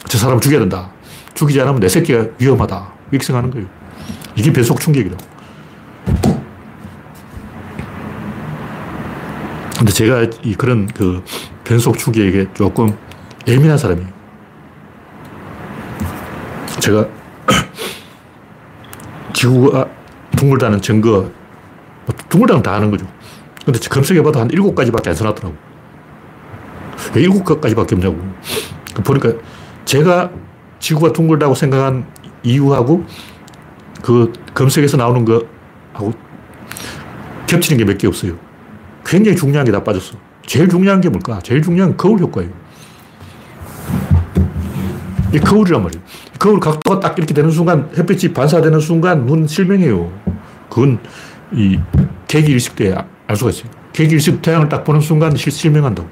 저 사람 죽여야 된다. 죽이지 않으면 내 새끼가 위험하다. 생각하는 거예요. 이게 배속 충격이라고. 근데 제가 이 그런 그 변속 충격에 조금 예민한 사람이에요. 제가 지구가 둥글다는 증거, 뭐 둥글다는 다 아는 거죠. 근데 검색해봐도 한 일곱 가지밖에 안 써놨더라고. 왜 일곱 가지밖에 없냐고. 그 보니까 제가 지구가 둥글다고 생각한 이유하고 그 검색에서 나오는 거하고 겹치는 게 몇 개 없어요. 굉장히 중요한 게 다 빠졌어. 제일 중요한 게 뭘까? 제일 중요한 거울 효과예요. 이 거울이란 말이에요. 거울 각도가 딱 이렇게 되는 순간, 햇빛이 반사되는 순간 눈 실명해요. 그건 이 계기 일식 때 알 수가 있어요. 계기 일식 태양을 딱 보는 순간 실명한다고.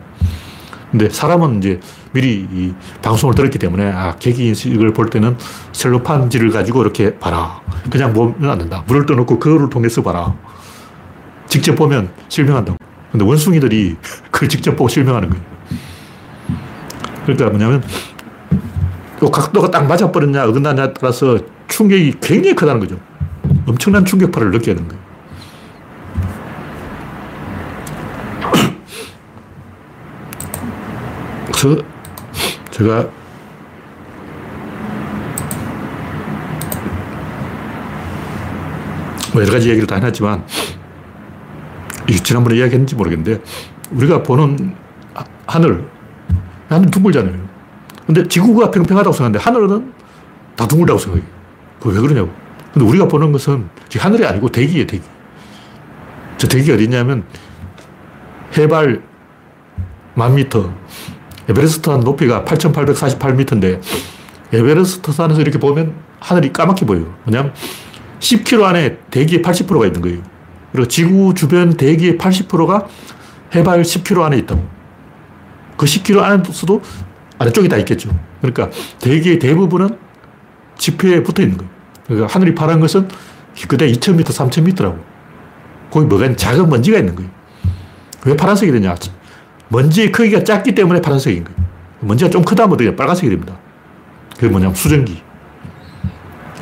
근데 사람은 이제 미리 이 방송을 들었기 때문에 아, 계기인식을 볼 때는 셀로판지를 가지고 이렇게 봐라. 그냥 보면 안 된다. 물을 떠놓고 거울을 통해서 봐라. 직접 보면 실명한다고. 근데 원숭이들이 그걸 직접 보고 실명하는 거예요. 그러니까 뭐냐면 또 각도가 딱 맞아버렸냐 어긋나냐에 따라서 충격이 굉장히 크다는 거죠. 엄청난 충격파를 되는 거예요. 그래서 제가 뭐 여러 가지 얘기를 다 해놨지만 지난번에 이야기했는지 모르겠는데 우리가 보는 하늘, 하늘 둥글잖아요. 근데 지구가 평평하다고 생각하는데 하늘은 다 둥글다고 생각해요. 그왜 그러냐고. 근데 우리가 보는 것은 하늘이 아니고 대기예요, 대기. 저 대기가 어디 있냐면 해발 만 미터, 에베레스트 산 높이가 8,848m인데 에베레스트 산에서 이렇게 보면 하늘이 까맣게 보여요. 왜냐하면 10km 안에 대기의 80%가 있는 거예요. 그리고 지구 주변 대기의 80%가 해발 10km 안에 있다고. 그 10km 안에서도 아래쪽이 다 있겠죠. 그러니까 대기의 대부분은 지표에 붙어 있는 거예요. 그러니까 하늘이 파란 것은 그대 2000m, 3000m라고. 거기 뭐가 작은 먼지가 있는 거예요. 왜 파란색이 되냐? 먼지의 크기가 작기 때문에 파란색인 거예요. 먼지가 좀 크다면 어떻게 빨간색이 됩니다. 그게 뭐냐면 수증기.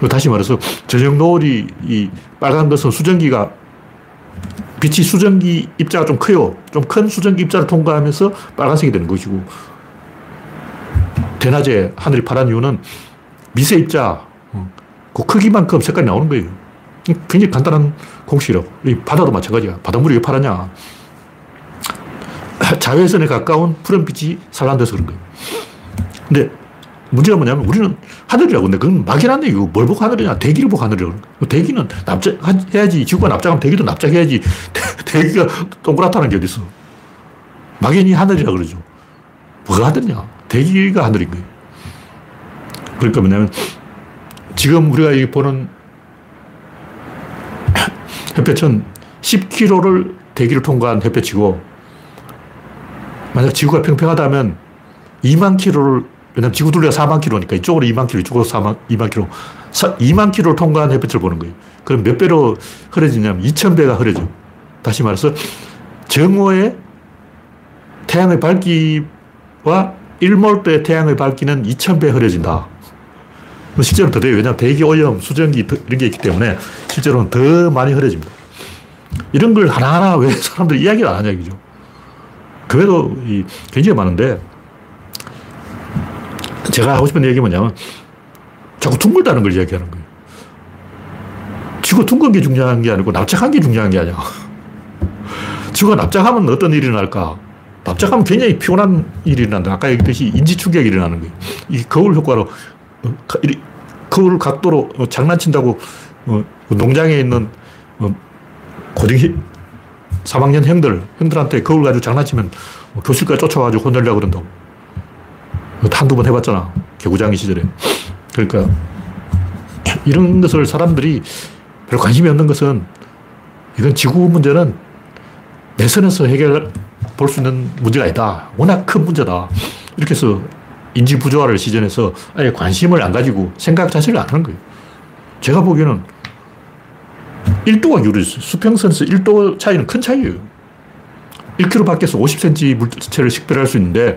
다시 말해서 저녁 노을이 이 빨간 것은 수증기가 빛이 수증기 입자가 좀 커요. 좀 큰 수증기 입자를 통과하면서 빨간색이 되는 것이고 대낮에 하늘이 파란 이유는 미세 입자 어, 그 크기만큼 색깔이 나오는 거예요. 굉장히 간단한 공식이라고. 이 바다도 마찬가지야. 바닷물이 왜 파랗냐. 자외선에 가까운 푸른빛이 산란돼서 그런 거예요. 근데 문제가 뭐냐면 우리는 하늘이라고. 근데 그건 막연한데 이거 뭘 보고 하늘이냐. 대기를 보고 하늘이라고. 대기는 납작해야지. 지구가 납작하면 대기도 납작해야지. 대기가 동그랗다는 게 어딨어. 막연히 하늘이라 그러죠. 뭐가 하늘이냐. 대기가 하늘인 거예요. 그러니까 뭐냐면 지금 우리가 보는 햇볕은 10km를 대기를 통과한 햇볕이고 만약 지구가 평평하다면 2만 킬로를 왜냐면 지구 둘레가 4만 킬로니까 이쪽으로 2만 킬로, 이쪽으로 4만, 2만 킬로. 2만 킬로를 통과한 햇볕을 보는 거예요. 그럼 몇 배로 흐려지냐면 2,000배가 흐려져. 다시 말해서 정오에 태양의 밝기와 일몰 때 태양의 밝기는 2,000배 흐려진다. 뭐 실제로 더 돼요. 왜냐하면 대기 오염, 수증기 이런 게 있기 때문에 실제로는 더 많이 흐려집니다. 이런 걸 하나하나 왜 사람들이 이야기를 안 하냐, 이죠. 그래도 굉장히 많은데 제가 하고 싶은 얘기 뭐냐면 자꾸 둥글다는 걸 이야기하는 거예요. 지구 둥근 게 중요한 게 아니고 납작한 게 중요한 게 아니야. 지구가 납작하면 어떤 일이 일어날까? 납작하면 굉장히 피곤한 일이 일어난다. 아까 얘기했듯이 인지 충격이 일어나는 거예요. 이 거울 효과로 어, 거울 각도로 어, 장난친다고 어, 농장에 있는 고등 3학년 형들, 형들한테 거울 가지고 장난치면 교실까지 쫓아와가지고 혼내려고 그런다고. 한두 번 해봤잖아. 개구장이 시절에. 그러니까 이런 것을 사람들이 별 관심이 없는 것은 이건 지구 문제는 내 선에서 해결 볼 수 있는 문제가 아니다. 워낙 큰 문제다. 이렇게 해서 인지 부조화를 시전해서 아예 관심을 안 가지고 생각 자체를 안 하는 거예요. 제가 보기에는 1도가 기울어졌어요. 수평선에서 1도 차이는 큰 차이예요. 1km 밖에서 50cm 물체를 식별할 수 있는데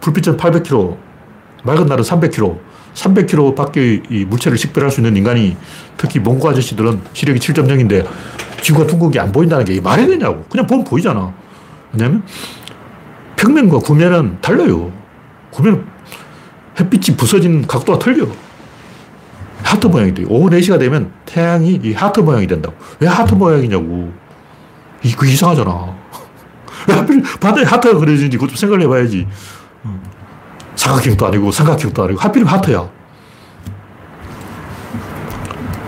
불빛은 800km, 맑은 날은 300km, 300km 밖의 이 물체를 식별할 수 있는 인간이 특히 몽고 아저씨들은 시력이 7.0인데 지구가 둥근 게 안 보인다는 게 말이 되냐고. 그냥 보면 보이잖아. 왜냐면 평면과 구면은 달라요. 구면 햇빛이 부서진 각도가 틀려. 하트 모양이 돼. 오후 4시가 되면 태양이 이 하트 모양이 된다고. 왜 하트 모양이냐고. 이, 그 이상하잖아. 왜 하필 바다에 하트가 그려지는지 그것 좀 생각을 해봐야지. 사각형도 아니고 삼각형도 아니고 하필 하트야.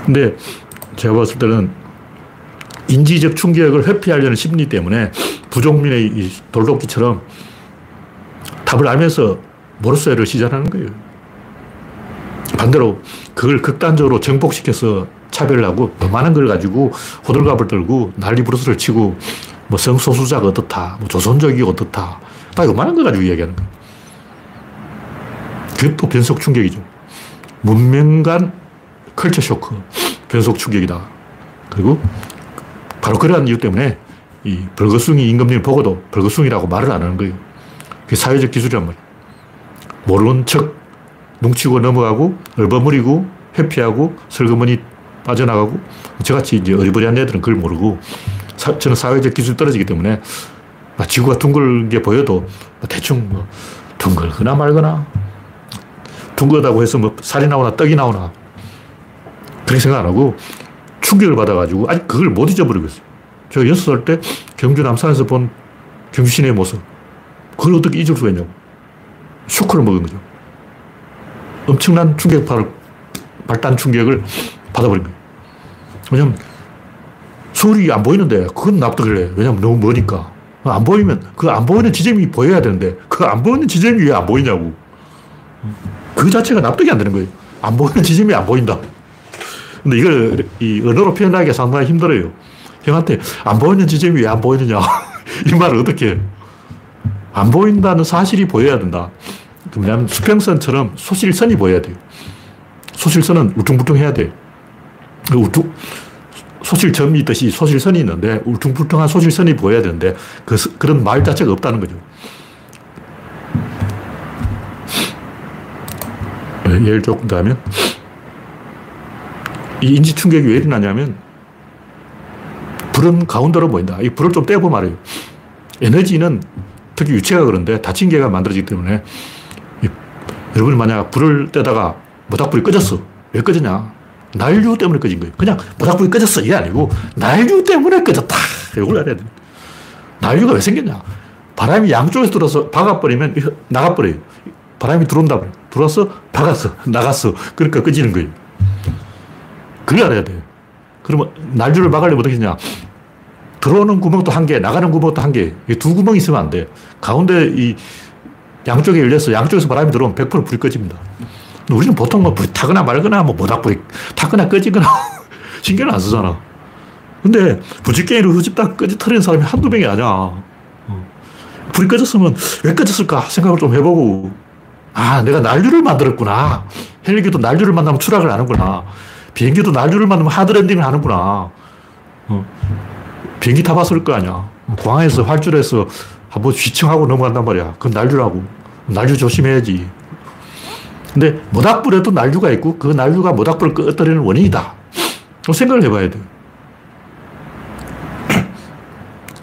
근데 제가 봤을 때는 인지적 충격을 회피하려는 심리 때문에 부족민의 돌도끼처럼 답을 알면서 모르쇠를 시전하는 거예요. 반대로 그걸 극단적으로 정복시켜서 차별을 하고 더 많은 걸 가지고 호들갑을 들고 난리 부르스를 치고 뭐 성소수자가 어떻다, 뭐 조선족이 어떻다, 다 요만한 걸 가지고 이야기하는 거예요. 그게 또 변속 충격이죠. 문명 간 컬처 쇼크, 변속 충격이다. 그리고 바로 그러한 이유 때문에 이 벌거숭이 임금님을 보고도 벌거숭이라고 말을 안 하는 거예요. 그게 사회적 기술이란 말이에요. 모르는 척 뭉치고 넘어가고 얼버무리고 회피하고 설거머니 빠져나가고 저같이 이제 어리버리한 애들은 그걸 모르고 사, 저는 사회적 기술이 떨어지기 때문에 지구가 둥글 게 보여도 대충 뭐 둥글거나 말거나 둥글다고 해서 뭐 살이 나오나 떡이 나오나 그렇게 생각 안 하고 충격을 받아가지고 아직 그걸 못 잊어버리고 있어요. 제가 여섯 살때 경주 남산에서 본 경주 시내 모습 그걸 어떻게 잊을 수가 있냐고 쇼크를 먹은 거죠. 엄청난 충격파를, 발단 충격을 받아버린 거예요. 왜냐면 서울이 안 보이는데 그건 납득을 해. 왜냐면 너무 머니까. 안 보이면 그 안 보이는 지점이 보여야 되는데 그 안 보이는 지점이 왜 안 보이냐고. 그 자체가 납득이 안 되는 거예요. 안 보이는 지점이 안 보인다. 근데 이걸 이 언어로 표현하기가 상당히 힘들어요. 형한테 안 보이는 지점이 왜 안 보이느냐. 이 말을 어떻게 해. 안 보인다는 사실이 보여야 된다. 뭐냐면 수평선처럼 소실선이 보여야 돼요. 소실선은 울퉁불퉁해야 돼. 그 울퉁, 소실점이 있듯이 소실선이 있는데 울퉁불퉁한 소실선이 보여야 되는데 그, 그런 말 자체가 없다는 거죠. 네, 예를 조금 더 하면 이 인지 충격이 왜 일어나냐면 불은 가운데로 보인다. 이 불을 좀 떼고 말해요. 에너지는 특히 유체가 그런데 닫힌 개가 만들어지기 때문에 여러분이 만약 불을 떼다가 모닥불이 꺼졌어. 왜 꺼졌냐? 난류 때문에 꺼진 거예요. 그냥 모닥불이 꺼졌어. 이게 아니고 난류 때문에 꺼졌다. 이걸 알아야 돼. 난류가 왜 생겼냐? 바람이 양쪽에서 들어서 박아버리면 나가버려요. 바람이 들어온다. 들어와서 박았어. 나갔어. 그러니까 꺼지는 거예요. 그걸 알아야 돼. 그러면 난류를 막으려면 어떻게 냐 들어오는 구멍도 한 개, 나가는 구멍도 한 개. 두 구멍이 있으면 안 돼. 가운데 이 양쪽에 열려서 양쪽에서 바람이 들어오면 100% 불이 꺼집니다. 우리는 보통 뭐 불이 타거나 말거나 뭐 모닥불이 타거나 꺼지거나 신경을 안 쓰잖아. 근데 부직갱이를 후집다 꺼지 터리는 사람이 한두 명이 아니야. 어. 불이 꺼졌으면 왜 꺼졌을까 생각을 좀 해보고 아, 내가 난류를 만들었구나. 헬기도 난류를 만나면 추락을 하는구나. 비행기도 난류를 만나면 하드랜딩을 하는구나. 어. 비행기 타봤을 거 아니야. 공항에서 활주로에서 한번 휘청하고 넘어간단 말이야. 그건 난류라고. 난류 조심해야지. 근데 모닥불에도 난류가 있고 그 난류가 모닥불을 꺼뜨리는 원인이다. 생각을 해봐야 돼.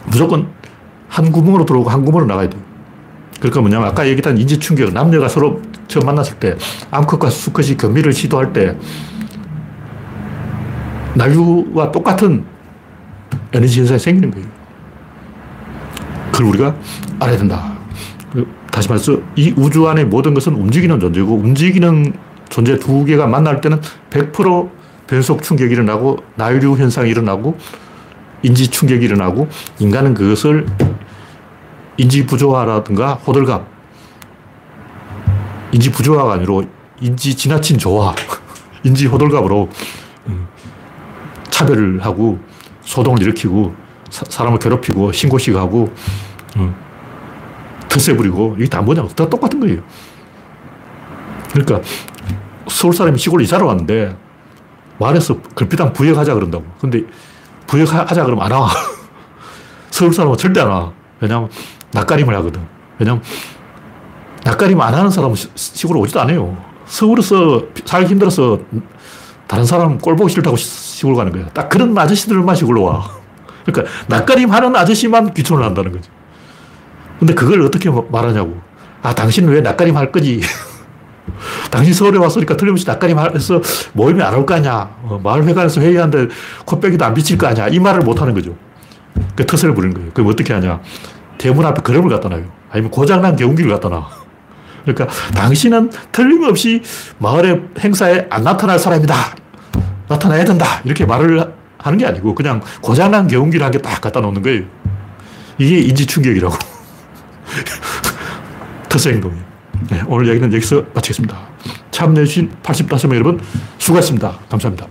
무조건 한 구멍으로 들어오고 한 구멍으로 나가야 돼. 그러니까 뭐냐면 아까 얘기했던 인지 충격, 남녀가 서로 처음 만났을 때 암컷과 수컷이 교미를 시도할 때 난류와 똑같은 에너지 현상이 생기는 거예요. 그걸 우리가 알아야 된다. 다시 말해서 이 우주 안의 모든 것은 움직이는 존재고 움직이는 존재 두 개가 만날 때는 100% 변속 충격이 일어나고 나유 현상이 일어나고 인지 충격이 일어나고 인간은 그것을 인지 부조화라든가 호들갑 인지 부조화가 아니로 인지 지나친 조화 인지 호들갑으로 음, 차별을 하고 소동을 일으키고 사, 람을 괴롭히고 신고식 하고 음, 텃세 부리고 이게 다 뭐냐 다 똑같은 거예요. 그러니까 서울 사람이 시골 이사를 왔는데 말해서 글피당 부역하자 그런다고. 근데 부역하자 그러면 안 와. 서울 사람은 절대 안 와. 왜냐면 낯가림을 하거든. 왜냐면 낯가림 안 하는 사람은 시골 오지도 않아요. 서울에서 살기 힘들어서 다른 사람 꼴 보기 싫다고 시골 가는 거야. 딱 그런 아저씨들만 시골로 와. 그러니까 낯가림 하는 아저씨만 귀촌을 한다는 거지. 근데 그걸 어떻게 말하냐고. 아, 당신은 왜 낯가림 할 거지? 당신 서울에 왔으니까 틀림없이 낯가림 해서 모임에 안 올 거 아니야. 어, 마을회관에서 회의하는데 코빼기도 안 비칠 거 아니야. 이 말을 못 하는 거죠. 그 터세를 부리는 거예요. 그럼 어떻게 하냐. 대문 앞에 그림을 갖다 놔요. 아니면 고장난 개운기를 갖다 놔. 그러니까 당신은 틀림없이 마을의 행사에 안 나타날 사람이다. 나타나야 된다. 이렇게 말을 하는 게 아니고 그냥 고장난 개운기를 한 개 딱 갖다 놓는 거예요. 이게 인지 충격이라고. 터세 행동이에요. 네, 오늘 얘기는 여기서 마치겠습니다. 참여해주신 85명 여러분 수고하셨습니다. 감사합니다.